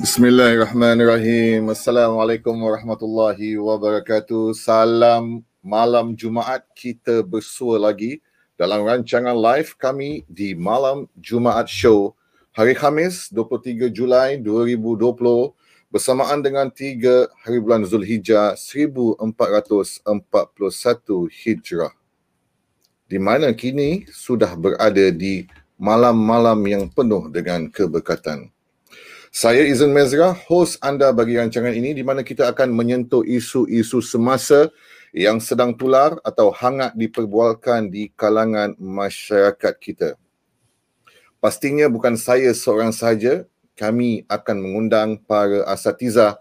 Bismillahirrahmanirrahim. Assalamualaikum warahmatullahi wabarakatuh. Salam malam Jumaat kita bersua lagi dalam rancangan live kami di Malam Jumaat Show hari Khamis 23 Julai 2020 bersamaan dengan 3 hari bulan Zulhijjah 1441 Hijrah di mana kini sudah berada di malam-malam yang penuh dengan keberkatan. Saya Izan Mezra, host anda bagi rancangan ini di mana kita akan menyentuh isu-isu semasa yang sedang tular atau hangat diperbualkan di kalangan masyarakat kita. Pastinya bukan saya seorang sahaja, kami akan mengundang para asatiza,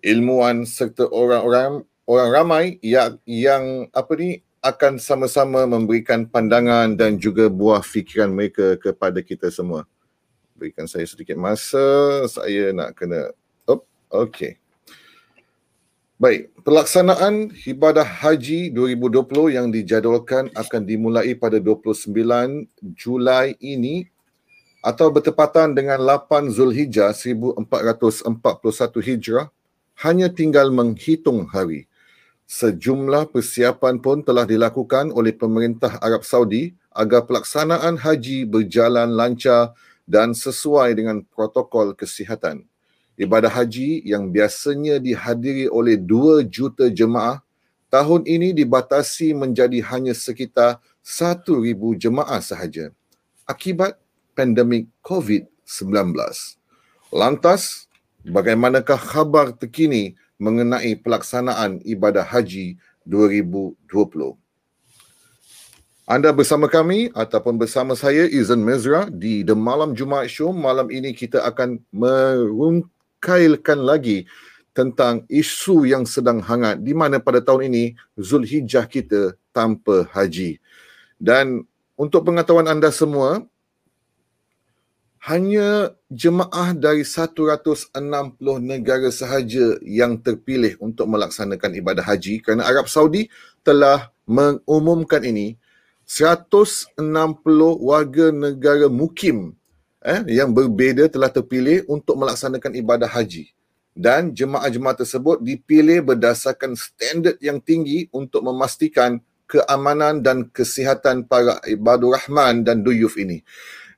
ilmuwan serta orang-orang orang ramai yang yang apa ni akan sama-sama memberikan pandangan dan juga buah fikiran mereka kepada kita semua. Berikan saya sedikit masa saya nak kena oh okey. Baik pelaksanaan ibadah haji 2020 yang dijadualkan akan dimulai pada 29 Julai ini atau bertepatan dengan 8 Zulhijjah 1441 Hijrah hanya tinggal menghitung hari sejumlah persiapan pun telah dilakukan oleh pemerintah Arab Saudi agar pelaksanaan haji berjalan lancar dan sesuai dengan protokol kesihatan. Ibadah haji yang biasanya dihadiri oleh 2 juta jemaah tahun ini dibatasi menjadi hanya sekitar 1,000 jemaah sahaja akibat pandemik COVID-19. Lantas, bagaimanakah khabar terkini mengenai pelaksanaan ibadah haji 2020? Anda bersama kami ataupun bersama saya Izan Mezra di The Malam Jumaat Show. Malam ini kita akan merungkailkan lagi tentang isu yang sedang hangat di mana pada tahun ini Zulhijjah kita tanpa haji. Dan untuk pengetahuan anda semua, hanya jemaah dari 160 negara sahaja yang terpilih untuk melaksanakan ibadah haji kerana Arab Saudi telah mengumumkan ini 160 warga negara mukim eh, yang berbeza telah terpilih untuk melaksanakan ibadah haji. Dan jemaah-jemaah tersebut dipilih berdasarkan standard yang tinggi untuk memastikan keamanan dan kesihatan para ibadur rahman dan duyuf ini.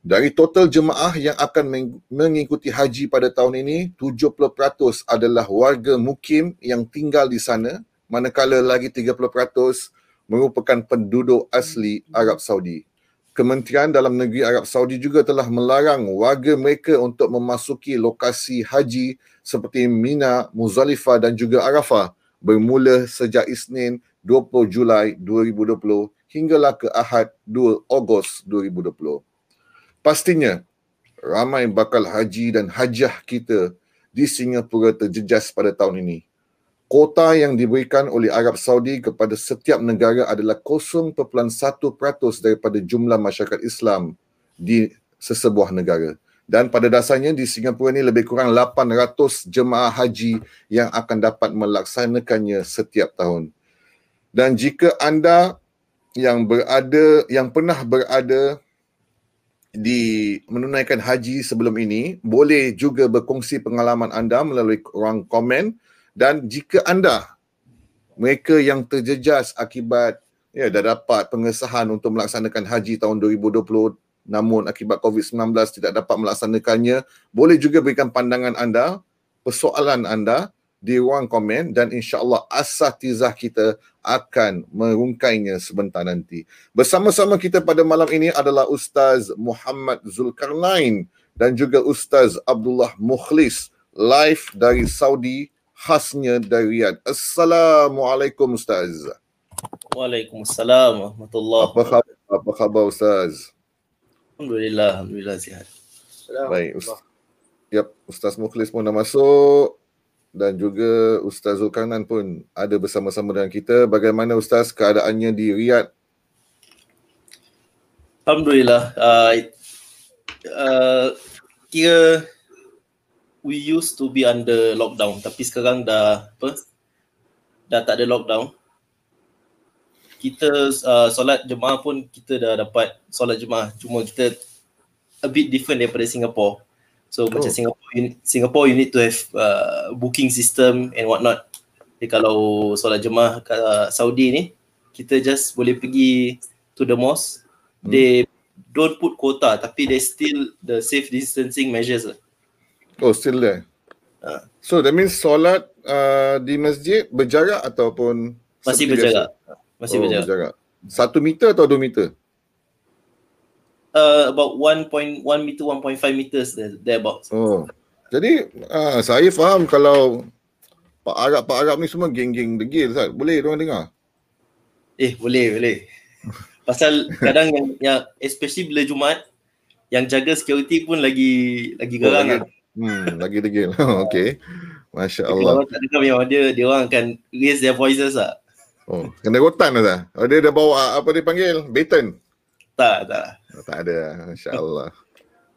Dari total jemaah yang akan mengikuti haji pada tahun ini, 70% adalah warga mukim yang tinggal di sana, manakala lagi 30% merupakan penduduk asli Arab Saudi. Kementerian Dalam Negeri Arab Saudi juga telah melarang warga mereka untuk memasuki lokasi haji seperti Mina, Muzalifah dan juga Arafah bermula sejak Isnin 20 Julai 2020 hinggalah ke Ahad 2 Ogos 2020. Pastinya ramai bakal haji dan hajah kita di Singapura terjejas pada tahun ini kota yang diberikan oleh Arab Saudi kepada setiap negara adalah 0.1% daripada jumlah masyarakat Islam di sesebuah negara. Dan pada dasarnya di Singapura ini lebih kurang 800 jemaah haji yang akan dapat melaksanakannya setiap tahun. Dan jika anda yang berada yang pernah berada di menunaikan haji sebelum ini boleh juga berkongsi pengalaman anda melalui ruang komen. Dan jika anda mereka yang terjejas akibat ya dah dapat pengesahan untuk melaksanakan haji tahun 2020 namun akibat COVID-19 tidak dapat melaksanakannya boleh juga berikan pandangan anda persoalan anda di ruang komen dan insyaAllah asatizah kita akan merungkainya sebentar nanti. Bersama-sama kita pada malam ini adalah Ustaz Muhammad Zulkarnain dan juga Ustaz Abdullah Mukhlis live dari Saudi khasnya dari Riyadh. Assalamualaikum Ustaz. Waalaikumsalam warahmatullahi Apa khabar, apa khabar Ustaz? Alhamdulillah, alhamdulillah sihat. Baik, Ustaz. Yap, Ustaz Mukhlis pun dah masuk dan juga Ustaz Zulkarnan pun ada bersama-sama dengan kita. Bagaimana Ustaz keadaannya di Riyadh? Alhamdulillah. Uh, uh, kira we used to be under lockdown tapi sekarang dah apa dah tak ada lockdown kita uh, solat jemaah pun kita dah dapat solat jemaah cuma kita a bit different daripada Singapore. So oh. macam. Singapore, you, Singapore you need to have uh, booking system and whatnot. Jadi kalau solat jemaah kat uh, Saudi ni, kita just boleh pergi to the mosque. Hmm. They don't put quota tapi they still the safe distancing measures lah. Oh, still there. Ah. So that means solat uh, di masjid berjarak ataupun Masih berjarak. biasa? Masih oh, berjarak. berjarak. Satu meter atau dua meter? Uh, about 1.1 meter, 1.5 meters there, thereabouts. Oh. Jadi uh, saya faham kalau Pak Arab Pak Arab ni semua geng-geng degil Ustaz. Boleh orang dengar? Eh, boleh, boleh. Pasal kadang yang, yang especially bila Jumaat, yang jaga security pun lagi lagi Oh, garang lagi, lah. hmm, lagi degil. Okey. Masya Kalau Allah. tak dengar memang dia, dia orang akan raise their voices lah. Oh, kena rotan Ustaz. Oh, dia dah bawa apa dia panggil? Baton. Tak, tak. Oh, tak ada. Masya Allah.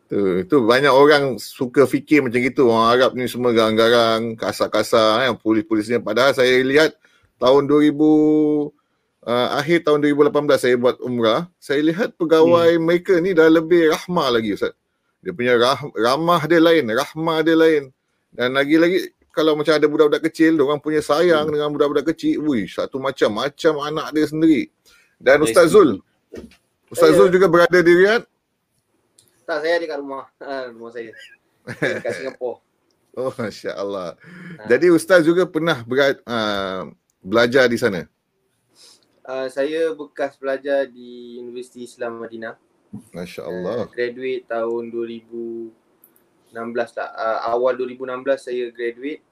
Tu, tu banyak orang suka fikir macam gitu. Orang Arab ni semua garang-garang, kasar-kasar kan, polis-polisnya. Padahal saya lihat tahun 2000 uh, akhir tahun 2018 saya buat umrah, saya lihat pegawai hmm. mereka ni dah lebih rahmah lagi Ustaz. Dia punya rah, ramah dia lain, rahmah dia lain. Dan lagi-lagi kalau macam ada budak-budak kecil, orang punya sayang hmm. dengan budak-budak kecil, wui, satu macam macam anak dia sendiri. Dan Ustaz Zul, Ustaz Zul juga berada di Riyadh. Tak, saya ada kat rumah. Ha, rumah saya. Kat Singapura. Oh, Masya Allah. Ha. Jadi Ustaz juga pernah berat, uh, belajar di sana? Uh, saya bekas pelajar di Universiti Islam Madinah. Masya Uh, Allah. graduate tahun 2016 lah. Uh, awal 2016 saya graduate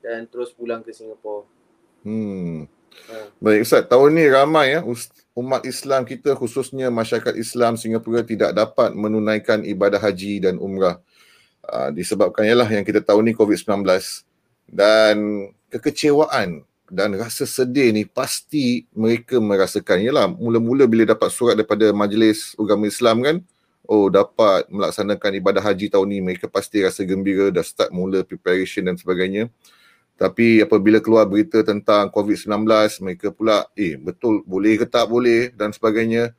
dan terus pulang ke Singapura. Hmm. Baik Ustaz, tahun ni ramai ya umat Islam kita khususnya masyarakat Islam Singapura tidak dapat menunaikan ibadah haji dan umrah. Uh, disebabkan ialah yang kita tahu ni COVID-19 dan kekecewaan dan rasa sedih ni pasti mereka merasakan. Yalah, mula-mula bila dapat surat daripada Majlis Agama Islam kan, oh dapat melaksanakan ibadah haji tahun ni, mereka pasti rasa gembira, dah start mula preparation dan sebagainya. Tapi apabila keluar berita tentang COVID-19, mereka pula, eh betul boleh ke tak boleh dan sebagainya.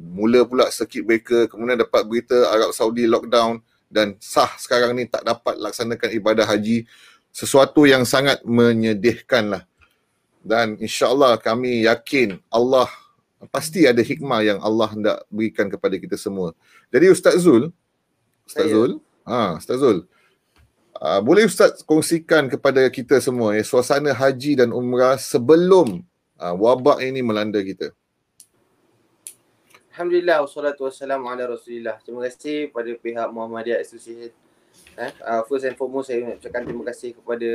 Mula pula circuit breaker, kemudian dapat berita Arab Saudi lockdown dan sah sekarang ni tak dapat laksanakan ibadah haji. Sesuatu yang sangat menyedihkan lah. Dan insyaAllah kami yakin Allah pasti ada hikmah yang Allah hendak berikan kepada kita semua. Jadi Ustaz Zul, Ustaz Saya. Zul, ha, Ustaz Zul, Uh, boleh Ustaz kongsikan kepada kita semua ya, suasana haji dan umrah sebelum uh, wabak ini melanda kita. Alhamdulillah wassalatu wassalamu ala Rasulillah. Terima kasih kepada pihak Muhammadiyah Association. Eh, uh, first and foremost saya nak ucapkan terima kasih kepada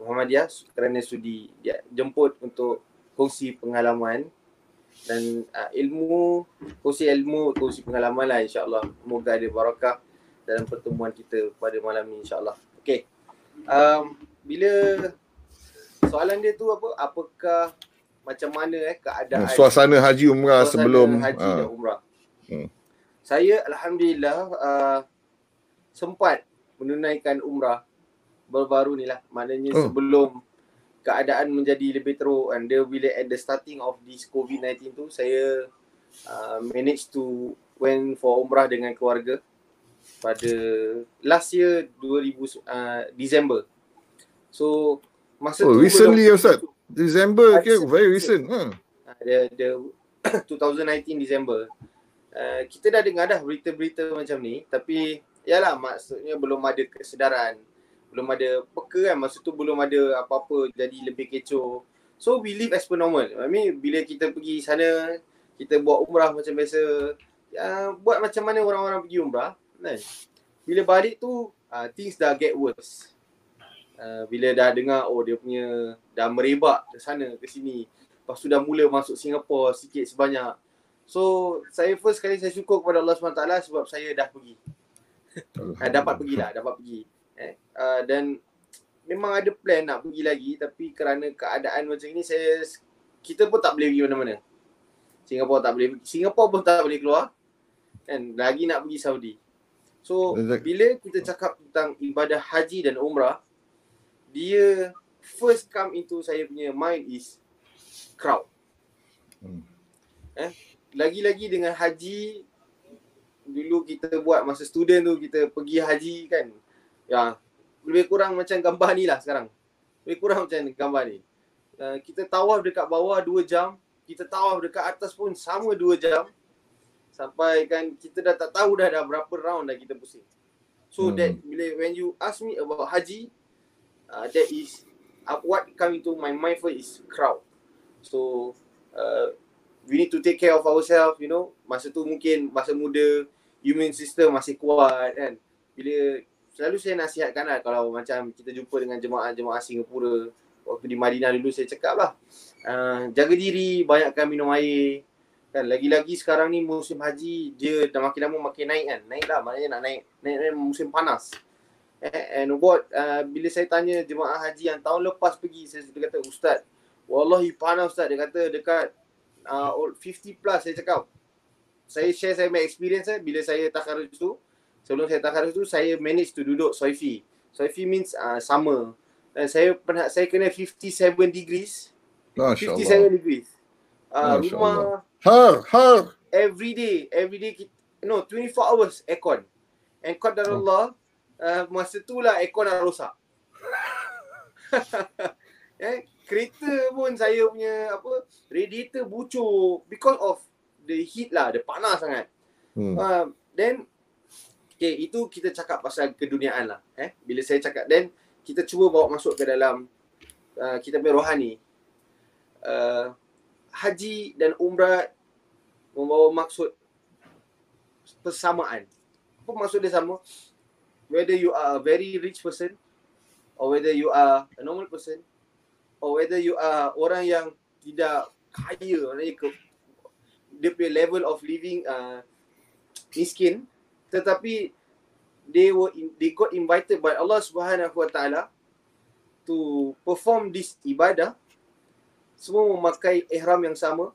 Muhammadiyah kerana sudi dia jemput untuk kongsi pengalaman dan uh, ilmu, kongsi ilmu, kongsi pengalaman lah insyaAllah. Semoga ada barakah dalam pertemuan kita pada malam ni insyaAllah. Okay. Um, bila soalan dia tu apa? Apakah macam mana eh keadaan Suasana haji umrah suasana sebelum haji uh, dan umrah. Hmm. Saya alhamdulillah uh, sempat menunaikan umrah baru-baru ni lah. Maknanya Oh. sebelum keadaan menjadi lebih teruk kan. Dia bila at the starting of this COVID-19 tu saya uh, manage to went for umrah dengan keluarga pada last year 2000 uh, December. So masa Oh, tu recently belum- ya, Ustaz? December ke very recent. Ha. Ah, the the 2019 December. Uh, kita dah dengar dah berita-berita macam ni tapi yalah maksudnya belum ada kesedaran. Belum ada peka kan masa tu belum ada apa-apa jadi lebih kecoh. So we live as per normal. I mean bila kita pergi sana kita buat umrah macam biasa. Ya, buat macam mana orang-orang pergi umrah kan. Bila balik tu uh, things dah get worse. Uh, bila dah dengar oh dia punya dah merebak ke sana ke sini Lepas tu dah mula masuk Singapura sikit sebanyak. So saya first kali saya syukur kepada Allah SWT sebab saya dah pergi. Uh, dapat pergi lah, dapat pergi. Eh? Uh, dan memang ada plan nak pergi lagi tapi kerana keadaan macam ini saya kita pun tak boleh pergi mana-mana. Singapura tak boleh Singapura pun tak boleh keluar. Kan lagi nak pergi Saudi. So bila kita cakap tentang ibadah haji dan umrah dia first come into saya punya mind is crowd. Hmm. Eh, lagi-lagi dengan haji dulu dulu kita buat masa student tu kita pergi haji kan. Ya, lebih kurang macam gambar ni lah sekarang. Lebih kurang macam gambar ni. Uh, kita tawaf dekat bawah 2 jam, kita tawaf dekat atas pun sama 2 jam. Sampai kan kita dah tak tahu dah dah berapa round dah kita pusing. So hmm. that bila when you ask me about haji, uh, that is uh, what come into my mind first is crowd. So uh, we need to take care of ourselves, you know. Masa tu mungkin masa muda, immune system masih kuat kan. Bila selalu saya nasihatkan lah kalau macam kita jumpa dengan jemaah-jemaah Singapura waktu di Madinah dulu saya cakap lah uh, jaga diri, banyakkan minum air kan lagi-lagi sekarang ni musim haji dia dah makin lama makin naik kan naik lah maknanya nak naik naik, naik musim panas eh, and what uh, bila saya tanya jemaah haji yang tahun lepas pergi saya dia kata ustaz wallahi panas ustaz dia kata dekat uh, 50 plus saya cakap saya share saya my experience eh, bila saya takarus tu sebelum saya takarus tu saya manage to duduk soifi. Soifi means uh, summer. Dan saya pernah saya kena 57 degrees. Masya 57 Allah. degrees. Uh, Masya rumah Allah. Har, har. every day, every day kita, no 24 hours aircon. And qadar Allah uh, masa tu lah aircon dah rosak. eh, kereta pun saya punya apa radiator bucur because of the heat lah, dia panas sangat. Hmm. Uh, then okay, itu kita cakap pasal keduniaan lah. Eh, bila saya cakap then kita cuba bawa masuk ke dalam uh, kita punya rohani. Uh, haji dan umrah membawa maksud persamaan. Apa maksud dia sama? Whether you are a very rich person or whether you are a normal person or whether you are orang yang tidak kaya, maknanya ke, dia punya level of living uh, miskin tetapi they were in, they got invited by Allah Subhanahu Wa Taala to perform this ibadah semua memakai ihram yang sama.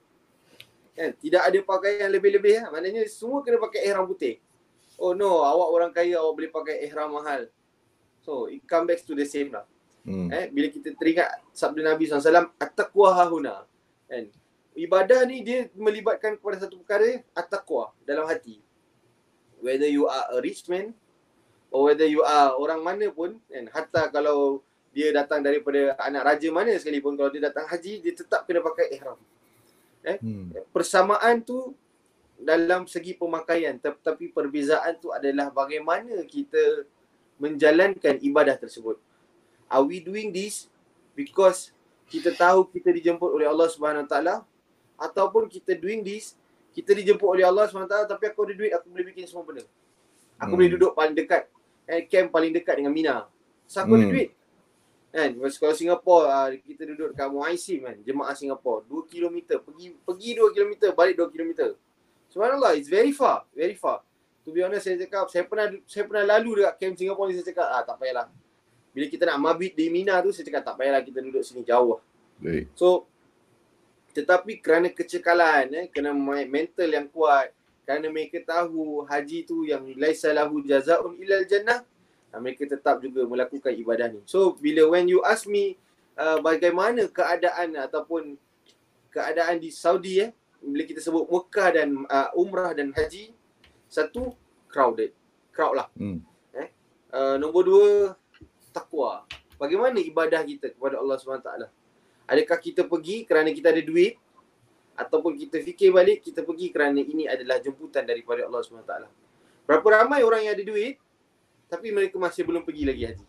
Kan? Tidak ada pakaian lebih-lebih lah. maknanya semua kena pakai ihram putih. Oh no. Awak orang kaya awak boleh pakai ihram mahal. So it come back to the same lah. Hmm. eh bila kita teringat sabda Nabi SAW at-taqwa hahuna kan? Ibadah ni dia melibatkan kepada satu perkara at-taqwa dalam hati. Whether you are a rich man or whether you are orang mana pun kan? Hatta kalau dia datang daripada anak raja mana sekalipun kalau dia datang haji dia tetap kena pakai ihram. Hmm. persamaan tu dalam segi pemakaian tetapi perbezaan tu adalah bagaimana kita menjalankan ibadah tersebut. Are we doing this because kita tahu kita dijemput oleh Allah Subhanahu Wa Taala? Ataupun kita doing this kita dijemput oleh Allah Subhanahu Wa Taala tapi aku ada duit aku boleh bikin semua benda? Aku Hmm. boleh duduk paling dekat eh, camp paling dekat dengan Mina. So aku ada Hmm. duit kan kalau Singapura uh, kita duduk dekat Muaisim kan jemaah Singapura 2 km pergi pergi 2 km balik 2 km subhanallah it's very far very far to be honest saya cakap saya pernah saya pernah lalu dekat camp Singapura ni saya cakap ah tak payahlah bila kita nak mabit di Mina tu saya cakap tak payahlah kita duduk sini jauh lah. Baik. So tetapi kerana kecekalan eh kena mental yang kuat kerana mereka tahu haji tu yang laisa lahu jazaa'un ilal jannah ah, mereka tetap juga melakukan ibadah ni. So bila when you ask me uh, bagaimana keadaan ataupun keadaan di Saudi eh bila kita sebut Mekah dan uh, umrah dan haji satu crowded crowd lah Hmm. Uh, nombor dua, takwa. Bagaimana ibadah kita kepada Allah SWT? Adakah kita pergi kerana kita ada duit? Ataupun kita fikir balik, kita pergi kerana ini adalah jemputan daripada Allah SWT. Berapa ramai orang yang ada duit, tapi mereka masih belum pergi lagi haji?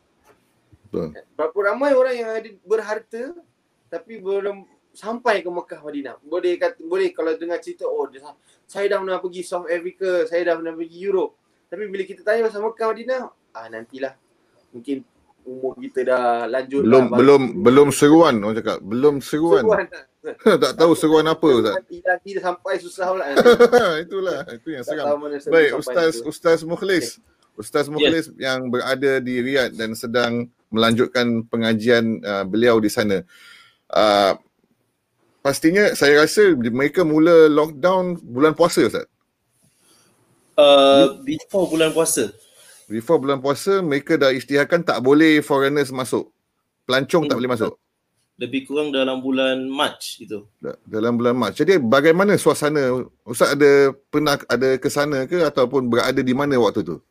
Betul. Berapa ramai orang yang ada berharta, tapi belum sampai ke Mekah Madinah. Boleh kata, boleh kalau dengar cerita, oh dia, saya dah pernah pergi South Africa, saya dah pernah pergi Europe. Tapi bila kita tanya pasal Mekah Madinah, ah nantilah. Mungkin umur kita dah lanjut Belum lah. belum belum seruan orang cakap. Belum seruan. Seruan lah. tak tahu seruan apa Ustaz. Dah sampai susah pula. Itulah itu yang seram. Baik Ustaz. Ustaz Mukhlis. Ustaz Mukhlis yang berada di Riyadh dan sedang melanjutkan pengajian uh, beliau di sana. Uh, pastinya saya rasa mereka mula lockdown bulan puasa Ustaz. Uh, before bulan puasa. Before bulan puasa mereka dah isytiharkan tak boleh foreigners masuk. Pelancong tak Hmm. boleh masuk. lebih kurang dalam bulan March gitu. Da- Dalam bulan Mac. Jadi bagaimana suasana? Ustaz ada pernah ada ke sana ke ataupun berada di mana waktu tu?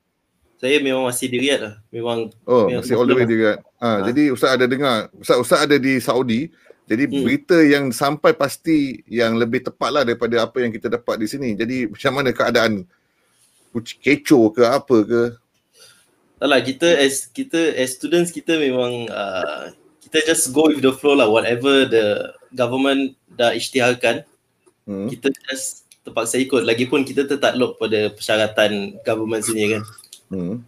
Saya memang masih di Riyadh lah. Memang Oh, Ya, masih all the way di. Ha, Ha. jadi Ustaz ada dengar. Ustaz Ustaz ada di Saudi. Jadi Hmm. berita yang sampai pasti yang lebih tepatlah daripada apa yang kita dapat di sini. Jadi macam mana keadaan? Kecoh ke apa ke? tak lah kita as kita as students kita memang uh, kita just go with the flow lah whatever the government dah isytiharkan Hmm. kita just terpaksa ikut lagipun kita tertakluk pada persyaratan government sini kan Hmm.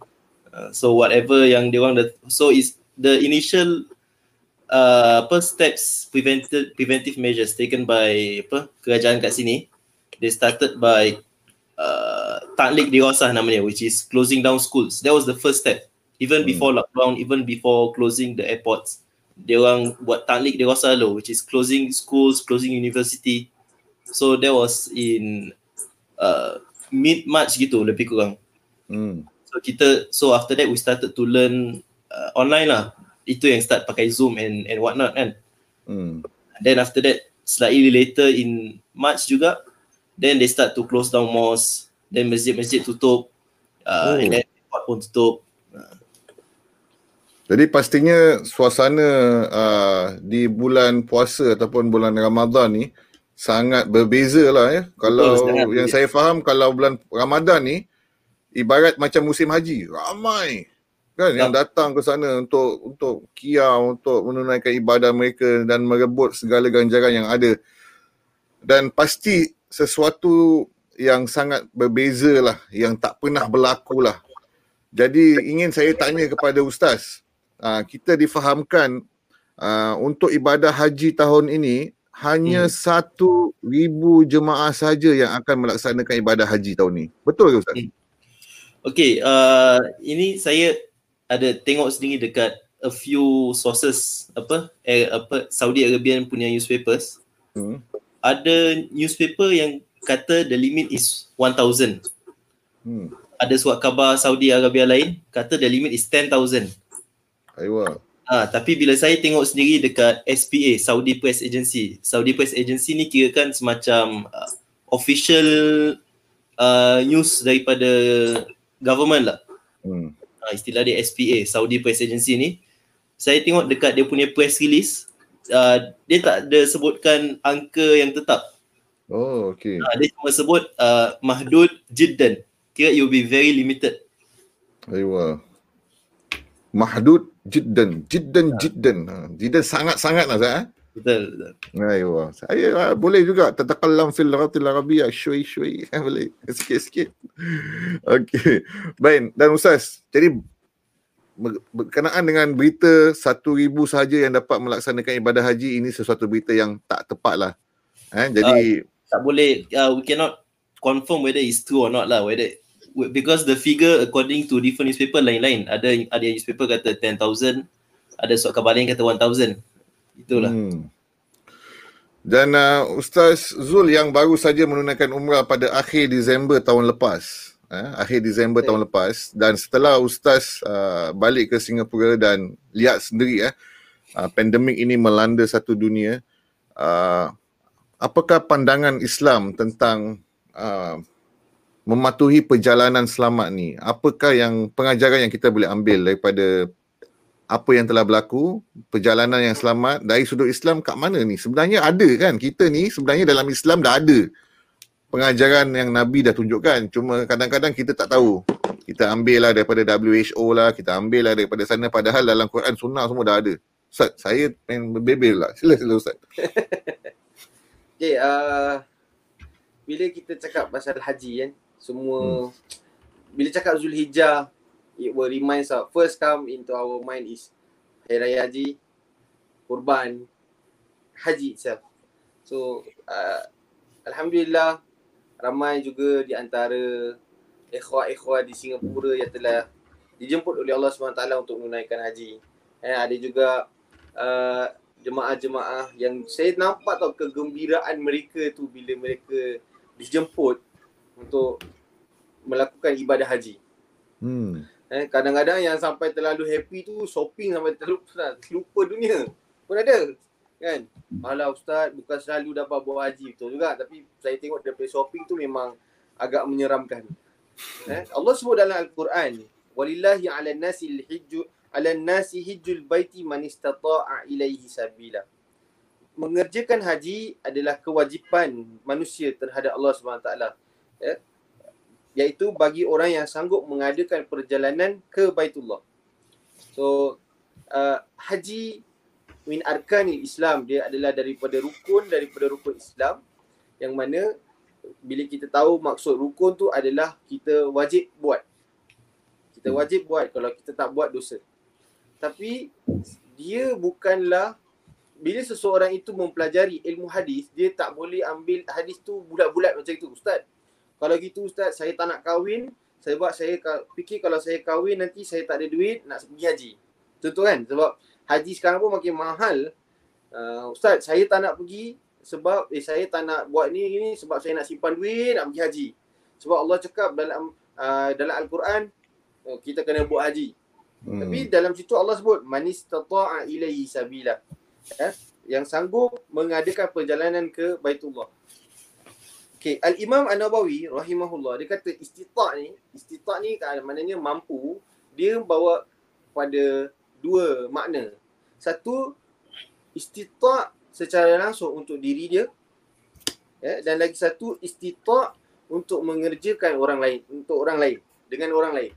Uh, so whatever yang dia orang dah so is the initial uh, apa steps preventive preventive measures taken by apa kerajaan kat sini they started by uh, taklik dirasah namanya which is closing down schools that was the first step even Hmm. before lockdown even before closing the airports dia orang buat taklik dirasah dulu which is closing schools closing university so that was in uh, mid March gitu lebih kurang Hmm. So kita so after that we started to learn uh, online lah. Itu yang start pakai Zoom and and whatnot kan. Hmm. Then after that slightly later in March juga then they start to close down malls. Then masjid-masjid tutup. Uh, Oh. and then airport pun tutup. Jadi pastinya suasana uh, di bulan puasa ataupun bulan Ramadan ni sangat berbeza lah ya. Kalau sangat yang berbeza. saya faham kalau bulan Ramadan ni ibarat macam musim haji, ramai kan yang datang ke sana untuk untuk kiau untuk menunaikan ibadah mereka dan merebut segala ganjaran yang ada. Dan pasti sesuatu yang sangat berbeza lah, yang tak pernah berlaku lah. Jadi ingin saya tanya kepada Ustaz, uh, kita difahamkan uh, untuk ibadah haji tahun ini hanya Hmm. satu ribu jemaah saja yang akan melaksanakan ibadah haji tahun ini. Betul ke Ustaz? Hmm. Okay, uh, ini saya ada tengok sendiri dekat a few sources apa eh, apa Saudi Arabian punya newspapers. Hmm. Ada newspaper yang kata the limit is 1000. Hmm. Ada surat khabar Saudi Arabia lain kata the limit is 10000. Aywa. Ah, tapi bila saya tengok sendiri dekat SPA, Saudi Press Agency. Saudi Press Agency ni kirakan semacam uh, official uh, news daripada government lah. Hmm. uh, istilah dia SPA, Saudi Press Agency ni, saya tengok dekat dia punya press release, uh, dia tak ada sebutkan angka yang tetap. Oh, okey. Uh, dia cuma sebut uh, mahdud jiddan. Kira will be very limited. Aywa. Mahdud jiddan. Jiddan jiddan. Ha, jiddan sangat-sangat lah Ustaz. Betul. betul. Aywa. Saya uh, boleh juga tatakallam fil lughatil arabiyyah syui syui. boleh. Sikit-sikit. Okey. Baik. Dan Ustaz, jadi ber- berkenaan dengan berita satu ribu sahaja yang dapat melaksanakan ibadah haji ini sesuatu berita yang tak tepat lah. Eh, jadi Tak boleh, uh, we cannot confirm whether it's true or not lah. Whether because the figure according to different newspaper lain-lain. Ada ada yang newspaper kata 10,000, ada surat khabar lain kata 1,000. Itulah. Hmm. Dan uh, Ustaz Zul yang baru saja menunaikan umrah pada akhir Disember tahun lepas. Eh, akhir Disember tahun lepas dan setelah Ustaz uh, balik ke Singapura dan lihat sendiri eh uh, pandemik ini melanda satu dunia. Uh, apakah pandangan Islam tentang uh, mematuhi perjalanan selamat ni? Apakah yang pengajaran yang kita boleh ambil daripada apa yang telah berlaku, perjalanan yang selamat dari sudut Islam kat mana ni? Sebenarnya ada kan? Kita ni sebenarnya dalam Islam dah ada pengajaran yang Nabi dah tunjukkan. Cuma kadang-kadang kita tak tahu. Kita ambil lah daripada WHO lah, kita ambil lah daripada sana padahal dalam Quran sunnah semua dah ada. Ustaz, saya pengen berbebel lah. Sila sila Ustaz. Okay, uh, bila kita cakap pasal haji kan, semua hmm. bila cakap Zulhijjah, it will remind us first come into our mind is Hari Raya Haji, kurban, haji itself. So, uh, Alhamdulillah, ramai juga di antara ikhwah-ikhwah di Singapura yang telah dijemput oleh Allah SWT untuk menunaikan haji. Eh, ada juga uh, jemaah-jemaah yang saya nampak tau kegembiraan mereka tu bila mereka dijemput untuk melakukan ibadah haji. Hmm. Eh, kadang-kadang yang sampai terlalu happy tu shopping sampai terlupa, lupa dunia pun ada. kan. Alah ustaz bukan selalu dapat buat haji betul juga tapi saya tengok daripada shopping tu memang agak menyeramkan. Eh? Allah sebut dalam Al-Quran walillahi 'alan nasi hijju 'alan nasi hijjul baiti man istata'a ilaihi sabila. Mengerjakan haji adalah kewajipan manusia terhadap Allah Subhanahu taala. Ya? Iaitu bagi orang yang sanggup mengadakan perjalanan ke Baitullah. So uh, haji min arkanil Islam dia adalah daripada rukun daripada rukun Islam yang mana bila kita tahu maksud rukun tu adalah kita wajib buat. Kita wajib buat kalau kita tak buat dosa. Tapi dia bukanlah bila seseorang itu mempelajari ilmu hadis, dia tak boleh ambil hadis tu bulat-bulat macam itu. Ustaz, kalau gitu Ustaz, saya tak nak kahwin sebab saya fikir kalau saya kahwin nanti saya tak ada duit nak pergi haji. Contoh kan? Sebab haji sekarang pun makin mahal. Uh, Ustaz, saya tak nak pergi sebab eh saya tak nak buat ni ni sebab saya nak simpan duit nak pergi haji. Sebab Allah cakap dalam uh, dalam Al-Quran uh, kita kena buat haji. Hmm. Tapi dalam situ Allah sebut manis tata'a ilaihi sabila. Eh, yang sanggup mengadakan perjalanan ke Baitullah. Okay, Al-Imam An-Nawawi rahimahullah dia kata istita' ni, istita' ni maknanya mampu, dia bawa pada dua makna. Satu, istita' secara langsung untuk diri dia. Ya, dan lagi satu, istita' untuk mengerjakan orang lain, untuk orang lain, dengan orang lain.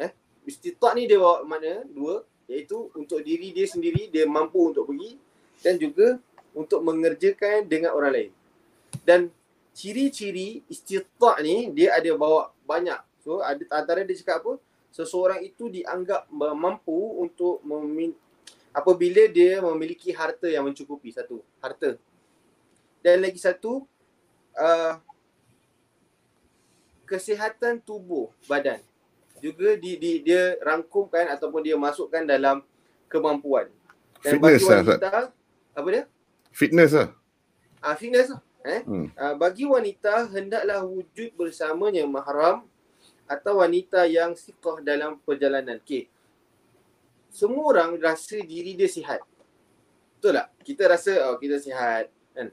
Eh, istita' ni dia bawa makna dua, iaitu untuk diri dia sendiri, dia mampu untuk pergi dan juga untuk mengerjakan dengan orang lain. Dan ciri-ciri istita' ni dia ada bawa banyak. So ada antara dia cakap apa? Seseorang itu dianggap mampu untuk memin apabila dia memiliki harta yang mencukupi satu, harta. Dan lagi satu uh, kesihatan tubuh badan juga di, di dia rangkumkan ataupun dia masukkan dalam kemampuan. Dan fitness bagi wanita, lah, apa dia? Fitness lah. Ah, fitness lah. Eh? Hmm. Uh, bagi wanita hendaklah wujud bersamanya mahram atau wanita yang sikoh dalam perjalanan. Okey. Semua orang rasa diri dia sihat. Betul tak? Kita rasa oh kita sihat kan.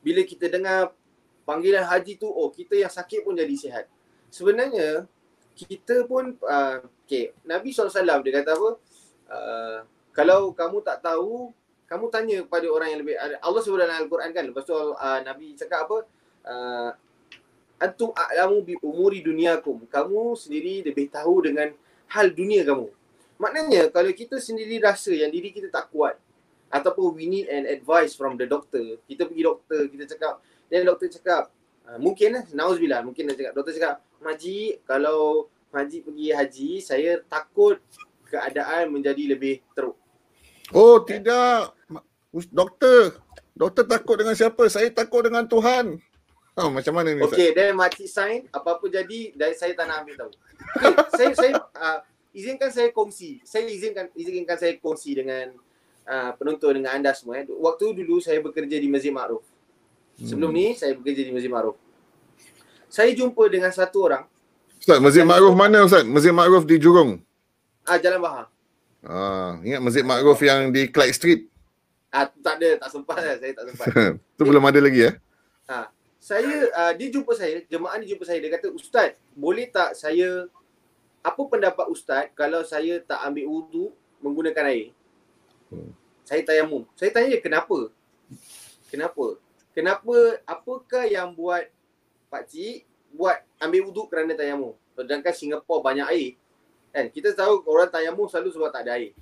Bila kita dengar panggilan haji tu oh kita yang sakit pun jadi sihat. Sebenarnya kita pun uh, okey Nabi SAW dia kata apa? Uh, kalau kamu tak tahu kamu tanya kepada orang yang lebih Allah sebut dalam Al-Quran kan? Lepas tu uh, Nabi cakap apa? Uh, antum a'lamu bi umuri dunyakum kamu sendiri lebih tahu dengan hal dunia kamu. Maknanya kalau kita sendiri rasa yang diri kita tak kuat ataupun we need an advice from the doctor kita pergi doktor kita cakap dan doktor cakap uh, mungkin lah nauzubillah. Mungkin dia cakap doktor cakap Haji kalau Haji pergi haji saya takut keadaan menjadi lebih teruk Oh tidak Doktor, doktor takut dengan siapa? Saya takut dengan Tuhan. Oh, macam mana ni? Okay, then makcik sign, apa-apa jadi, dan saya tak nak ambil tahu. Okay, saya, saya uh, izinkan saya kongsi. Saya izinkan izinkan saya kongsi dengan uh, penonton, dengan anda semua. Eh. Waktu dulu saya bekerja di Masjid Ma'ruf. Sebelum hmm. ni, saya bekerja di Masjid Ma'ruf. Saya jumpa dengan satu orang. Ustaz, Masjid Ma'ruf mana Ustaz? Masjid Ma'ruf di Jurong? Ah, Jalan Bahar. Ah, ingat Masjid Ma'ruf yang di Clyde Street? Ah, tak ada, tak sempat lah. Saya tak sempat. tu belum ada lagi ya? Ha. Saya, uh, dia jumpa saya, jemaah ni jumpa saya. Dia kata, Ustaz, boleh tak saya, apa pendapat Ustaz kalau saya tak ambil wudu menggunakan air? Hmm. Saya tayamum. Saya tanya, kenapa? Kenapa? Kenapa, apakah yang buat Pak Cik buat ambil wudu kerana tayamum? Sedangkan Singapura banyak air. Kan? Kita tahu orang tayamum selalu sebab tak ada air.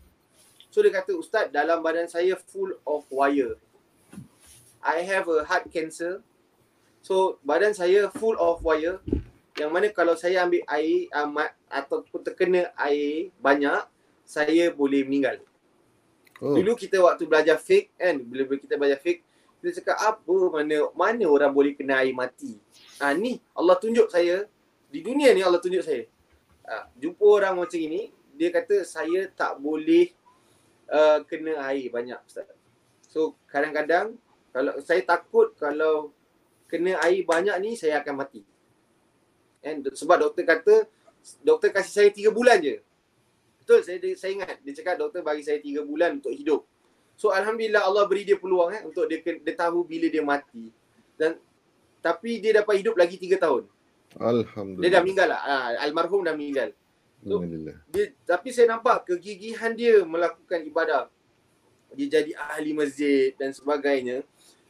So dia kata, Ustaz, dalam badan saya full of wire. I have a heart cancer. So badan saya full of wire. Yang mana kalau saya ambil air amat ataupun terkena air banyak, saya boleh meninggal. Oh. Dulu kita waktu belajar fake kan, bila kita belajar fake, kita cakap apa mana mana orang boleh kena air mati. Ah ha, ni Allah tunjuk saya di dunia ni Allah tunjuk saya. Ha, jumpa orang macam ini, dia kata saya tak boleh uh, kena air banyak Ustaz. So kadang-kadang kalau saya takut kalau kena air banyak ni saya akan mati. And sebab doktor kata doktor kasih saya tiga bulan je. Betul saya saya ingat dia cakap doktor bagi saya tiga bulan untuk hidup. So alhamdulillah Allah beri dia peluang eh untuk dia dia tahu bila dia mati. Dan tapi dia dapat hidup lagi 3 tahun. Alhamdulillah. Dia dah meninggal lah. Ah, almarhum dah meninggal. So, dia tapi saya nampak kegigihan dia melakukan ibadah. Dia jadi ahli masjid dan sebagainya.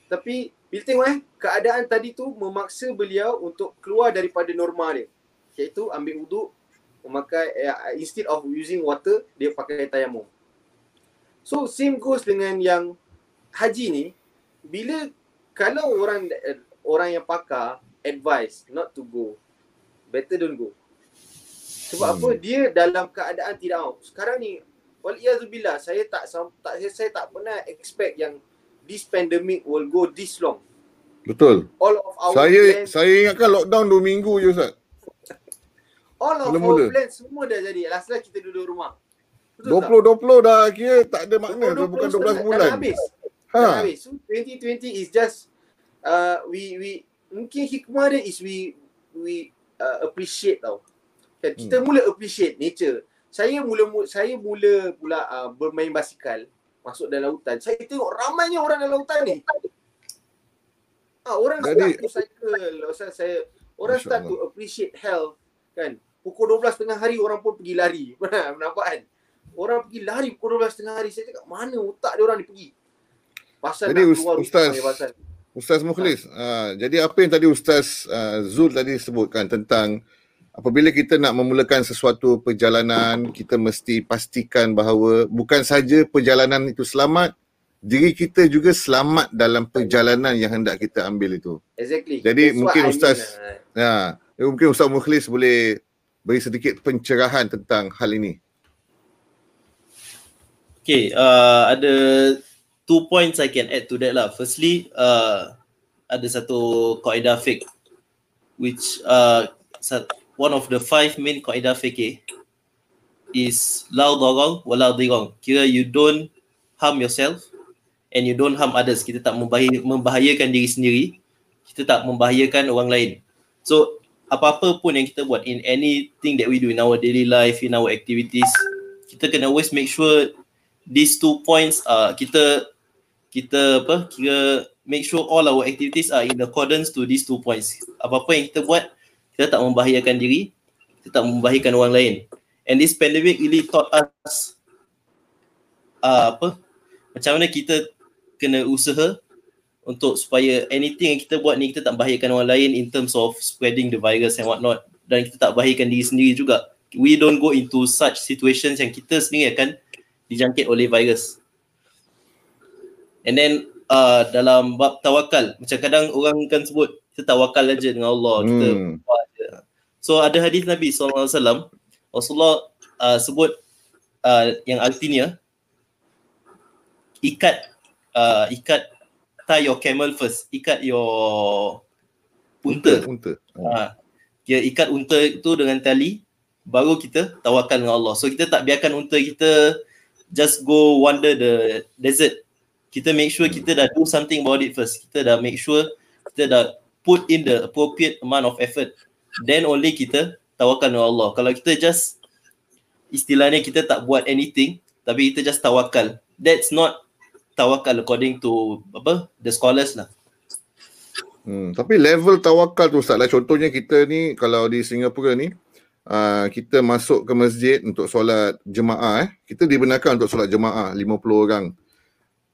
Tapi bila tengok eh keadaan tadi tu memaksa beliau untuk keluar daripada norma dia. Iaitu ambil wuduk memakai uh, instead of using water dia pakai tayamum. So same goes dengan yang haji ni bila kalau orang eh, orang yang pakar advise not to go better don't go. Sebab Hmm. apa dia dalam keadaan tidak mahu. Sekarang ni waliyazubillah saya tak tak saya, saya tak pernah expect yang this pandemic will go this long. Betul. All of our Saya plans, saya ingatkan lockdown 2 minggu je Ustaz. all of mula-mula. our plans semua dah jadi. Last-last kita duduk rumah. Betul tak? 2020 dah kira tak ada makna tu 20, bukan 12 dah- bulan. Dah habis. Dah Ha. habis. So 2020 is just uh, we we mungkin hikmah dia is we we uh, appreciate tau. Kan kita Hmm. mula appreciate nature. Saya mula mu- saya mula pula uh, bermain basikal masuk dalam hutan. Saya tengok ramainya orang dalam hutan ni. Ah orang Jadi- start to cycle. Ustaz saya orang start to appreciate health kan. Pukul 12 tengah hari orang pun pergi lari. Nampak kan? Orang pergi lari pukul 12 tengah hari. Saya cakap mana otak dia orang ni pergi? Pasal Jadi, nak keluar Ustaz, pasal. Ustaz Mukhlis, uh, jadi apa yang tadi Ustaz uh, Zul tadi sebutkan tentang apabila kita nak memulakan sesuatu perjalanan, kita mesti pastikan bahawa bukan saja perjalanan itu selamat, diri kita juga selamat dalam perjalanan yang hendak kita ambil itu. Exactly. Jadi, That's mungkin I mean Ustaz- lah. Ya, mungkin Ustaz Mukhlis boleh beri sedikit pencerahan tentang hal ini. Okay, uh, ada two points I can add to that lah. Firstly, uh, ada satu kaedah fiqh which uh, one of the five main kaedah fiqh is la darang wa la dirang. Kira you don't harm yourself and you don't harm others. Kita tak membahaya, membahayakan diri sendiri, kita tak membahayakan orang lain. So, apa-apa pun yang kita buat in anything that we do in our daily life, in our activities, kita kena always make sure these two points uh, kita kita apa kira make sure all our activities are in accordance to these two points. Apa-apa yang kita buat kita tak membahayakan diri, kita tak membahayakan orang lain. And this pandemic really taught us uh, apa macam mana kita kena usaha untuk supaya anything yang kita buat ni kita tak bahayakan orang lain in terms of spreading the virus and what not dan kita tak bahayakan diri sendiri juga. We don't go into such situations yang kita sendiri akan dijangkit oleh virus. And then uh, dalam bab tawakal, macam kadang orang kan sebut kita tawakal aja dengan Allah, kita Hmm. buat aje. So ada hadis Nabi SAW, Rasulullah uh, sebut uh, yang artinya ikat uh, ikat tie your camel first, ikat your unta. Unta. Ha. Dia ikat unta itu dengan tali baru kita tawakal dengan Allah. So kita tak biarkan unta kita just go wander the desert. Kita make sure kita dah do something about it first. Kita dah make sure kita dah put in the appropriate amount of effort. Then only kita tawakal dengan Allah. Kalau kita just istilahnya kita tak buat anything tapi kita just tawakal. That's not tawakal according to apa the scholars lah. Hmm, tapi level tawakal tu Ustaz lah. Contohnya kita ni kalau di Singapura ni uh, kita masuk ke masjid untuk solat jemaah eh. Kita dibenarkan untuk solat jemaah 50 orang.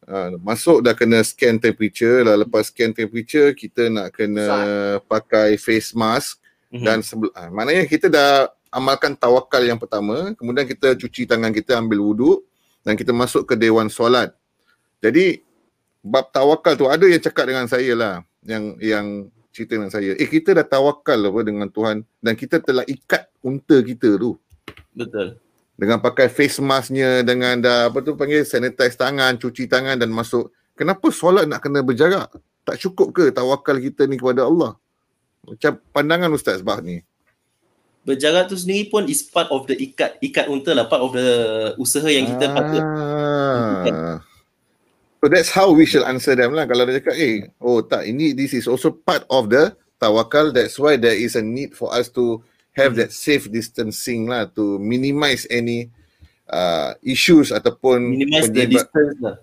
Uh, masuk dah kena scan temperature. Lah lepas scan temperature kita nak kena pakai face mask. Mhm. dan sebel- ah, maknanya kita dah amalkan tawakal yang pertama. Kemudian kita cuci tangan kita ambil wuduk dan kita masuk ke dewan solat. Jadi bab tawakal tu ada yang cakap dengan saya lah. Yang yang cerita dengan saya. Eh kita dah tawakal apa dengan Tuhan. Dan kita telah ikat unta kita tu. Betul. Dengan pakai face masknya dengan dah apa tu panggil sanitize tangan cuci tangan dan masuk kenapa solat nak kena berjarak tak cukup ke tawakal kita ni kepada Allah macam pandangan ustaz bah ni berjarak tu sendiri pun is part of the ikat ikat unta lah part of the usaha yang kita patut ah. So that's how we shall answer them lah. Kalau dia cakap, eh, oh tak, ini this is also part of the tawakal. That's why there is a need for us to have that safe distancing lah to minimize any uh, issues ataupun minimize the distance lah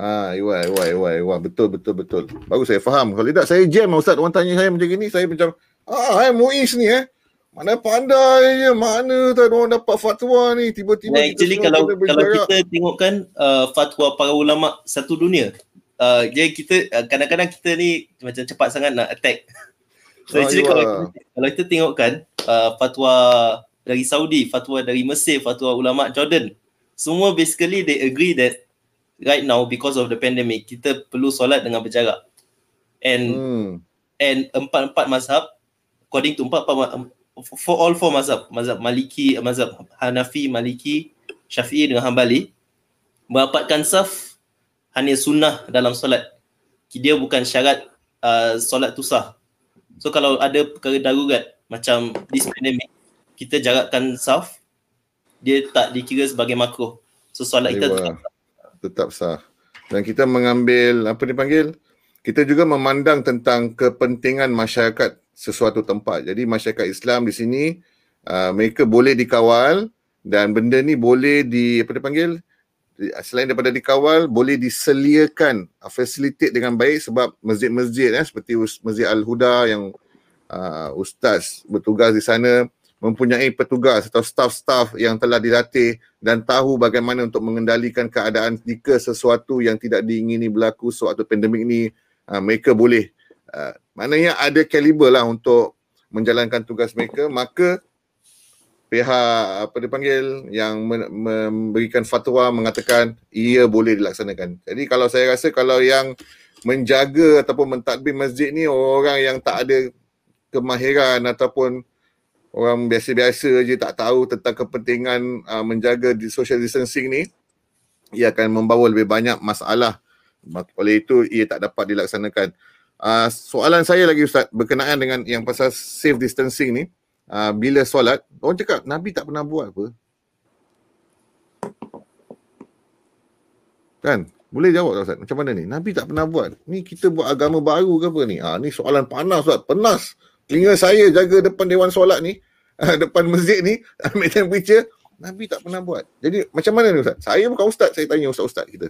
Ah, iwa, iwa, iwa. Betul, betul, betul. Baru saya faham. Kalau tidak, saya jam Ustaz. Orang tanya saya macam gini, saya macam, ah, eh, Muiz ni eh. Mana pandai je, mana tak orang dapat fatwa ni. Tiba-tiba Nah, actually kalau kalau kita tengokkan uh, fatwa para ulama satu dunia, uh, jadi kita uh, kadang-kadang kita ni macam cepat sangat nak attack. So Ah, actually kalau kalau kita tengokkan uh, fatwa dari Saudi, fatwa dari Mesir, fatwa ulama Jordan, semua basically they agree that right now because of the pandemic kita perlu solat dengan berjarak. And Hmm. and empat-empat mazhab according to empat, empat ma- for all four mazhab mazhab Maliki mazhab Hanafi Maliki Syafi'i dengan Hambali merapatkan saf hanya sunnah dalam solat dia bukan syarat uh, solat tu sah so kalau ada perkara darurat macam this pandemic kita jarakkan saf dia tak dikira sebagai makruh so solat kita tetap Tetap sah. Dan kita mengambil, apa dipanggil? Kita juga memandang tentang kepentingan masyarakat sesuatu tempat. Jadi masyarakat Islam di sini, uh, mereka boleh dikawal dan benda ni boleh di, apa dipanggil? Di- Selain daripada dikawal, boleh diseliakan, uh, facilitate dengan baik sebab masjid-masjid eh, seperti Masjid Al-Huda yang uh, ustaz bertugas di sana mempunyai petugas atau staff-staff yang telah dilatih dan tahu bagaimana untuk mengendalikan keadaan jika sesuatu yang tidak diingini berlaku sewaktu pandemik ni uh, mereka boleh uh, maknanya ada kaliber lah untuk menjalankan tugas mereka. Maka pihak apa dipanggil yang memberikan fatwa mengatakan ia boleh dilaksanakan. Jadi kalau saya rasa kalau yang menjaga ataupun mentadbir masjid ni orang yang tak ada kemahiran ataupun orang biasa-biasa je tak tahu tentang kepentingan uh, menjaga di social distancing ni ia akan membawa lebih banyak masalah. Oleh itu ia tak dapat dilaksanakan. Uh, soalan saya lagi Ustaz berkenaan dengan yang pasal safe distancing ni uh, bila solat orang cakap Nabi tak pernah buat apa. Kan? Boleh jawab tak Ustaz? Macam mana ni? Nabi tak pernah buat. Ni kita buat agama baru ke apa ni? Ah ni soalan panas Ustaz. Penas telinga saya jaga depan dewan solat ni depan masjid ni ambil temperature. Nabi tak pernah buat. Jadi macam mana ni Ustaz? Saya bukan ustaz saya tanya ustaz-ustaz kita.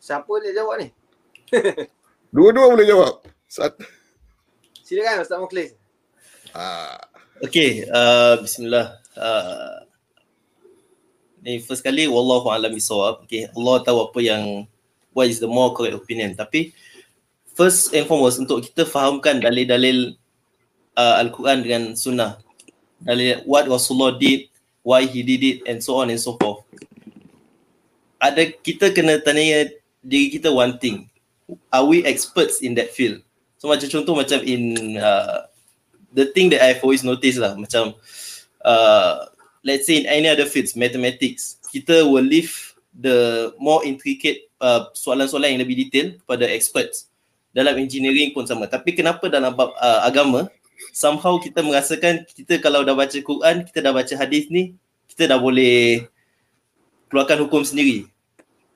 Siapa dia jawab ni? dua-dua boleh jawab. Ustaz Silakan Ustaz Mukhlis. Okay, uh, bismillah. Uh, ni first kali wallahu alam bisawab. Okay, Allah tahu apa yang what is the more correct opinion. Tapi first and foremost untuk kita fahamkan dalil-dalil uh, Al-Quran dengan sunnah. Dalil what Rasulullah did, why he did it and so on and so forth. Ada kita kena tanya diri kita one thing. Are we experts in that field? So macam contoh macam in uh, the thing that I've always noticed lah macam uh, let's say in any other fields mathematics kita will leave the more intricate uh, soalan-soalan yang lebih detail kepada experts. Dalam engineering pun sama. Tapi kenapa dalam bab uh, agama somehow kita merasakan kita kalau dah baca Quran kita dah baca hadis ni kita dah boleh keluarkan hukum sendiri.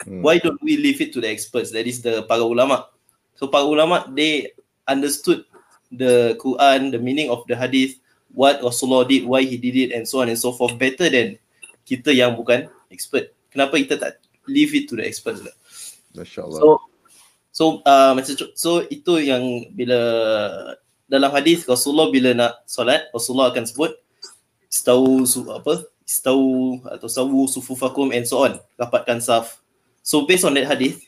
Hmm. why don't we leave it to the experts? That is the para ulama. So para ulama they understood the Quran the meaning of the hadith what Rasulullah did why he did it and so on and so forth better than kita yang bukan expert. Kenapa kita tak leave it to the experts lah Masya Allah. So so uh, macam so itu yang bila dalam hadis Rasulullah bila nak solat Rasulullah akan sebut istau su, apa? Istau atau sawu sufufakum and so on. Rapatkan saf. So based on that hadis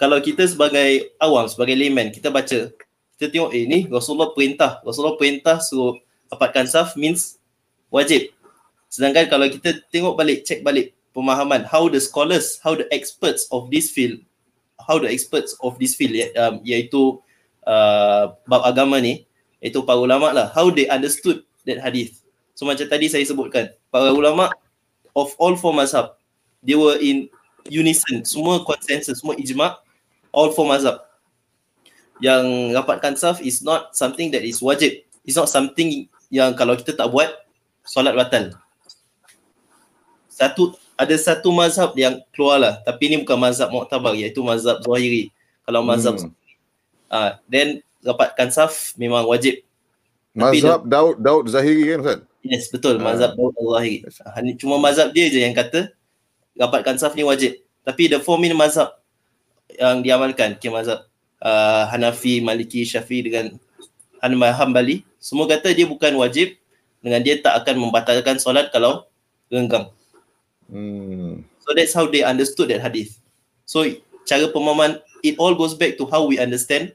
kalau kita sebagai awam sebagai layman kita baca kita tengok eh ni Rasulullah perintah. Rasulullah perintah suruh rapatkan saf means wajib. Sedangkan kalau kita tengok balik check balik pemahaman how the scholars how the experts of this field how the experts of this field ya- um, iaitu uh, bab agama ni iaitu para ulama lah how they understood that hadith. So macam tadi saya sebutkan para ulama of all four mazhab they were in unison. Semua consensus semua ijma all four mazhab yang rapatkan saf is not something that is wajib. It's not something yang kalau kita tak buat solat batal. Satu ada satu mazhab yang keluar lah tapi ni bukan mazhab muktabar iaitu mazhab zahiri. Kalau mazhab Hmm. ah uh, then rapatkan saf memang wajib. Tapi mazhab Daud Daud Zahiri kan Ustaz? Yes betul. Ah. mazhab Daud al-Zahiri. Ah, ni cuma mazhab dia je yang kata rapatkan saf ni wajib. Tapi the four main mazhab yang diamalkan kira mazhab uh, Hanafi, Maliki, Syafi'i dengan Han- Hambali semua kata dia bukan wajib dengan dia tak akan membatalkan solat kalau renggang. Hmm. So that's how they understood that hadith. So cara pemahaman it all goes back to how we understand